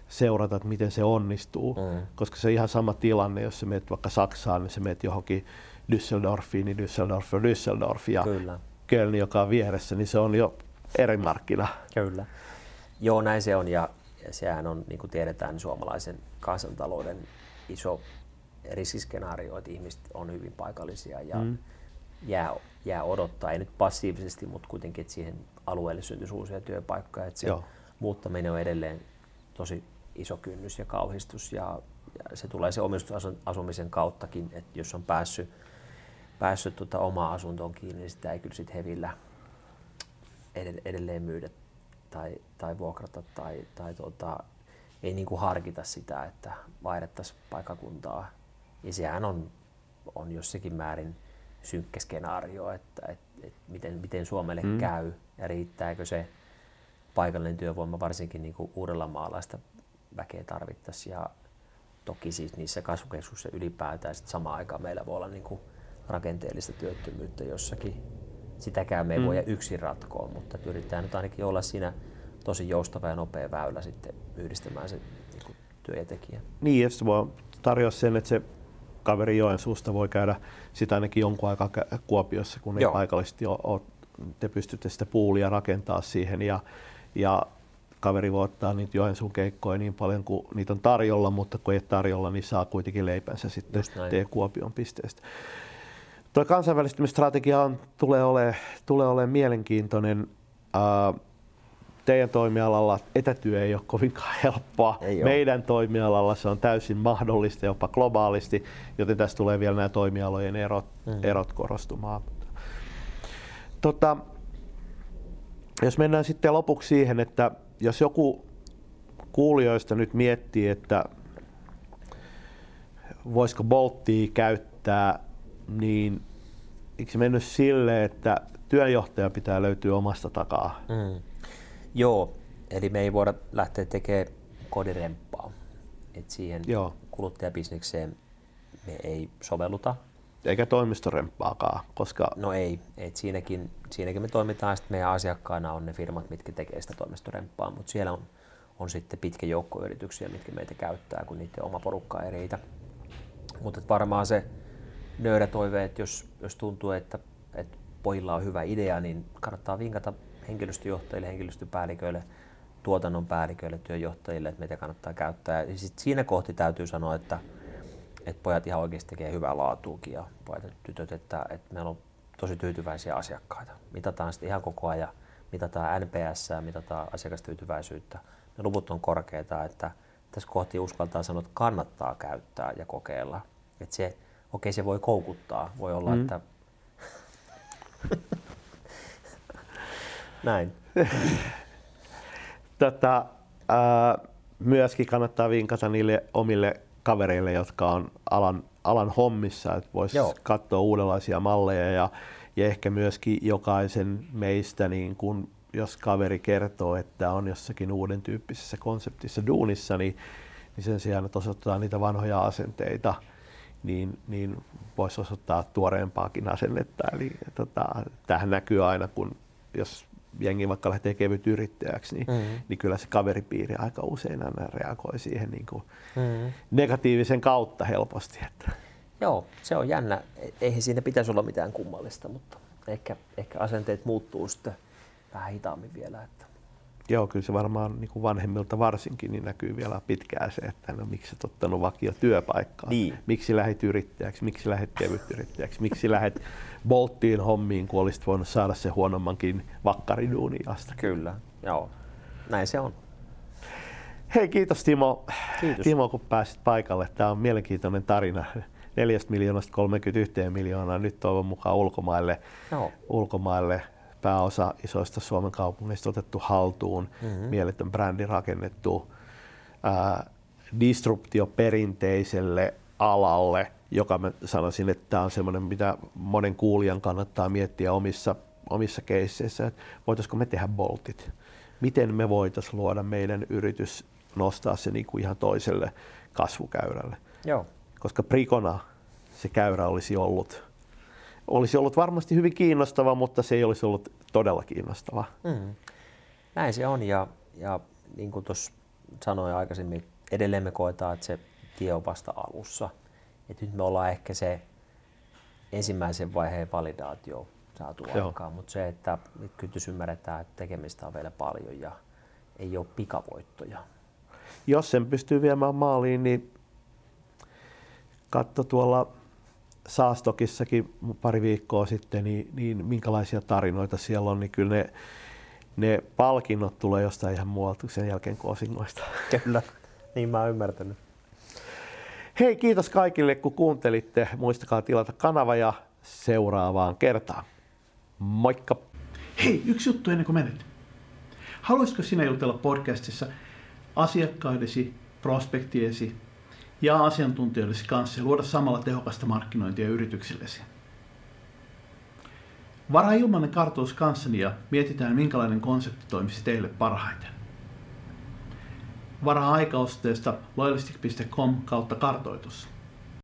seurata, että miten se onnistuu, mm. koska se on ihan sama tilanne, jos sä menet vaikka Saksaan, niin sä menet johonkin Düsseldorfiin, niin Düsseldorf on Düsseldorf ja Kyllä. Köln, joka on vieressä, niin se on jo eri markkina. Kyllä. Joo, näin se on ja ja sehän on, niin kuin tiedetään, suomalaisen kansantalouden iso riskiskenaario, että ihmiset on hyvin paikallisia ja mm. jää, jää odottaa, ei nyt passiivisesti, mutta kuitenkin, että siihen alueelle syntyisi uusia työpaikkoja, että se Joo. muuttaminen on edelleen tosi iso kynnys ja kauhistus ja, ja se tulee se omistusasumisen kauttakin, että jos on päässyt, päässyt tuota omaa asuntoon kiinni, niin sitä ei kyllä sit hevillä edelleen myydä tai, tai vuokrata tai, tai tuota, ei niin kuin harkita sitä, että vaihdettaisiin paikakuntaa. Ja sehän on, on jossakin määrin synkkä skenaario, että, että, että miten, miten Suomelle mm. käy ja riittääkö se paikallinen työvoima, varsinkin niin kuin maalaista väkeä tarvittaisiin. Ja toki siis niissä kasvukeskuksissa ylipäätään sit samaan aikaan meillä voi olla niin kuin rakenteellista työttömyyttä jossakin sitäkään me ei mm. yksin ratkoa, mutta yritetään nyt ainakin olla siinä tosi joustava ja nopea väylä sitten yhdistämään se niin työ ja tekijä. Niin, ja se voi tarjota sen, että se kaveri Joensuusta voi käydä sitä ainakin jonkun aikaa Kuopiossa, kun ei Joo. paikallisesti ole, te pystytte sitä puulia rakentaa siihen ja, ja kaveri voi ottaa niitä Joensuun keikkoja niin paljon kuin niitä on tarjolla, mutta kun ei tarjolla, niin saa kuitenkin leipänsä sitten teidän Kuopion pisteestä. Tuo kansainvälistymistrategia on, tulee olemaan tulee ole mielenkiintoinen. Uh, teidän toimialalla etätyö ei ole kovinkaan helppoa. Ei Meidän ole. toimialalla se on täysin mahdollista jopa globaalisti, joten tässä tulee vielä nämä toimialojen erot, mm. erot korostumaan. Tota, jos mennään sitten lopuksi siihen, että jos joku kuulijoista nyt miettii, että voisiko Bolttia käyttää niin eikö se mennyt sille, että työnjohtaja pitää löytyä omasta takaa? Mm. Joo, eli me ei voida lähteä tekemään kodiremppaa. Et siihen Joo. kuluttajabisnekseen me ei sovelluta. Eikä toimistoremppaakaan, koska... No ei, et siinäkin, siinäkin me toimitaan, sitten meidän asiakkaina on ne firmat, mitkä tekee sitä toimistoremppaa, mutta siellä on, on sitten pitkä joukko yrityksiä, mitkä meitä käyttää, kun niiden oma porukka ei riitä. Mutta varmaan se nöydä toive, että jos, jos tuntuu, että, että pojilla on hyvä idea, niin kannattaa vinkata henkilöstöjohtajille, henkilöstöpäälliköille, tuotannon päälliköille, työjohtajille, että meitä kannattaa käyttää. Ja sit siinä kohti täytyy sanoa, että että pojat ihan oikeasti tekee hyvää laatuukin ja pojat ja tytöt, että, että meillä on tosi tyytyväisiä asiakkaita. Mitataan sitten ihan koko ajan, mitataan NPS, mitataan asiakastyytyväisyyttä. Ne luvut on korkeita, että tässä kohti uskaltaa sanoa, että kannattaa käyttää ja kokeilla. Että se, okei se voi koukuttaa, voi olla, mm. että näin. Tätä, ää, myöskin kannattaa vinkata niille omille kavereille, jotka on alan, alan hommissa, että voisi katsoa uudenlaisia malleja ja, ja ehkä myöskin jokaisen meistä, niin kun, jos kaveri kertoo, että on jossakin uuden tyyppisessä konseptissa duunissa, niin, niin sen sijaan, että osoitetaan niitä vanhoja asenteita, niin, niin voisi osoittaa tuoreempaakin asennetta. Eli tota, tähän näkyy aina, kun jos jengi vaikka lähtee kevyt yrittäjäksi, niin, mm-hmm. niin kyllä se kaveripiiri aika usein aina reagoi siihen niin kuin mm-hmm. negatiivisen kautta helposti. Että. Joo, se on jännä. Eihän siinä pitäisi olla mitään kummallista, mutta ehkä, ehkä asenteet muuttuu sitten vähän hitaammin vielä. Että. Joo, kyllä se varmaan niin kuin vanhemmilta varsinkin niin näkyy vielä pitkään se, että no miksi et ottanut vakio työpaikkaa, niin. miksi lähdet yrittäjäksi, miksi lähdet kevyt yrittäjäksi, miksi lähdet Bolttiin hommiin, kun olisit voinut saada se huonommankin vakkariduuniin asti. Kyllä, joo. Näin se on. Hei, kiitos Timo, kiitos. Timo kun pääsit paikalle. Tämä on mielenkiintoinen tarina. 4 miljoonasta 31 miljoonaa nyt toivon mukaan ulkomaille, Joo. ulkomaille pääosa isoista Suomen kaupungeista otettu haltuun, mm-hmm. mieletön brändi rakennettu, ää, disruptio perinteiselle alalle, joka mä sanoisin, että tämä on semmoinen, mitä monen kuulijan kannattaa miettiä omissa, omissa keisseissä, että voitaisiko me tehdä boltit. Miten me voitaisiin luoda meidän yritys, nostaa se niin kuin ihan toiselle kasvukäyrälle. Joo. Koska prikona se käyrä olisi ollut, olisi ollut varmasti hyvin kiinnostava, mutta se ei olisi ollut todella kiinnostava. Mm. Näin se on ja, ja niin kuin tuossa sanoin aikaisemmin, edelleen me koetaan, että se tie on vasta alussa. Et nyt me ollaan ehkä se ensimmäisen vaiheen validaatio saatu Joo. aikaan, mutta se, että nyt kyllä ymmärretään, että tekemistä on vielä paljon ja ei ole pikavoittoja. Jos sen pystyy viemään maaliin, niin katso tuolla Saastokissakin pari viikkoa sitten, niin, niin minkälaisia tarinoita siellä on, niin kyllä ne, ne palkinnot tulee jostain ihan muualta sen jälkeen kuin osingoista. Kyllä, niin mä oon ymmärtänyt. Hei, kiitos kaikille kun kuuntelitte. Muistakaa tilata kanava ja seuraavaan kertaan. Moikka! Hei, yksi juttu ennen kuin menet. Haluaisitko sinä jutella podcastissa asiakkaidesi, prospektiesi ja asiantuntijoidesi kanssa ja luoda samalla tehokasta markkinointia yrityksillesi? Varaa ilmainen kartoitus kanssani ja mietitään minkälainen konsepti toimisi teille parhaiten. Varaa aika loyalistic.com kautta kartoitus.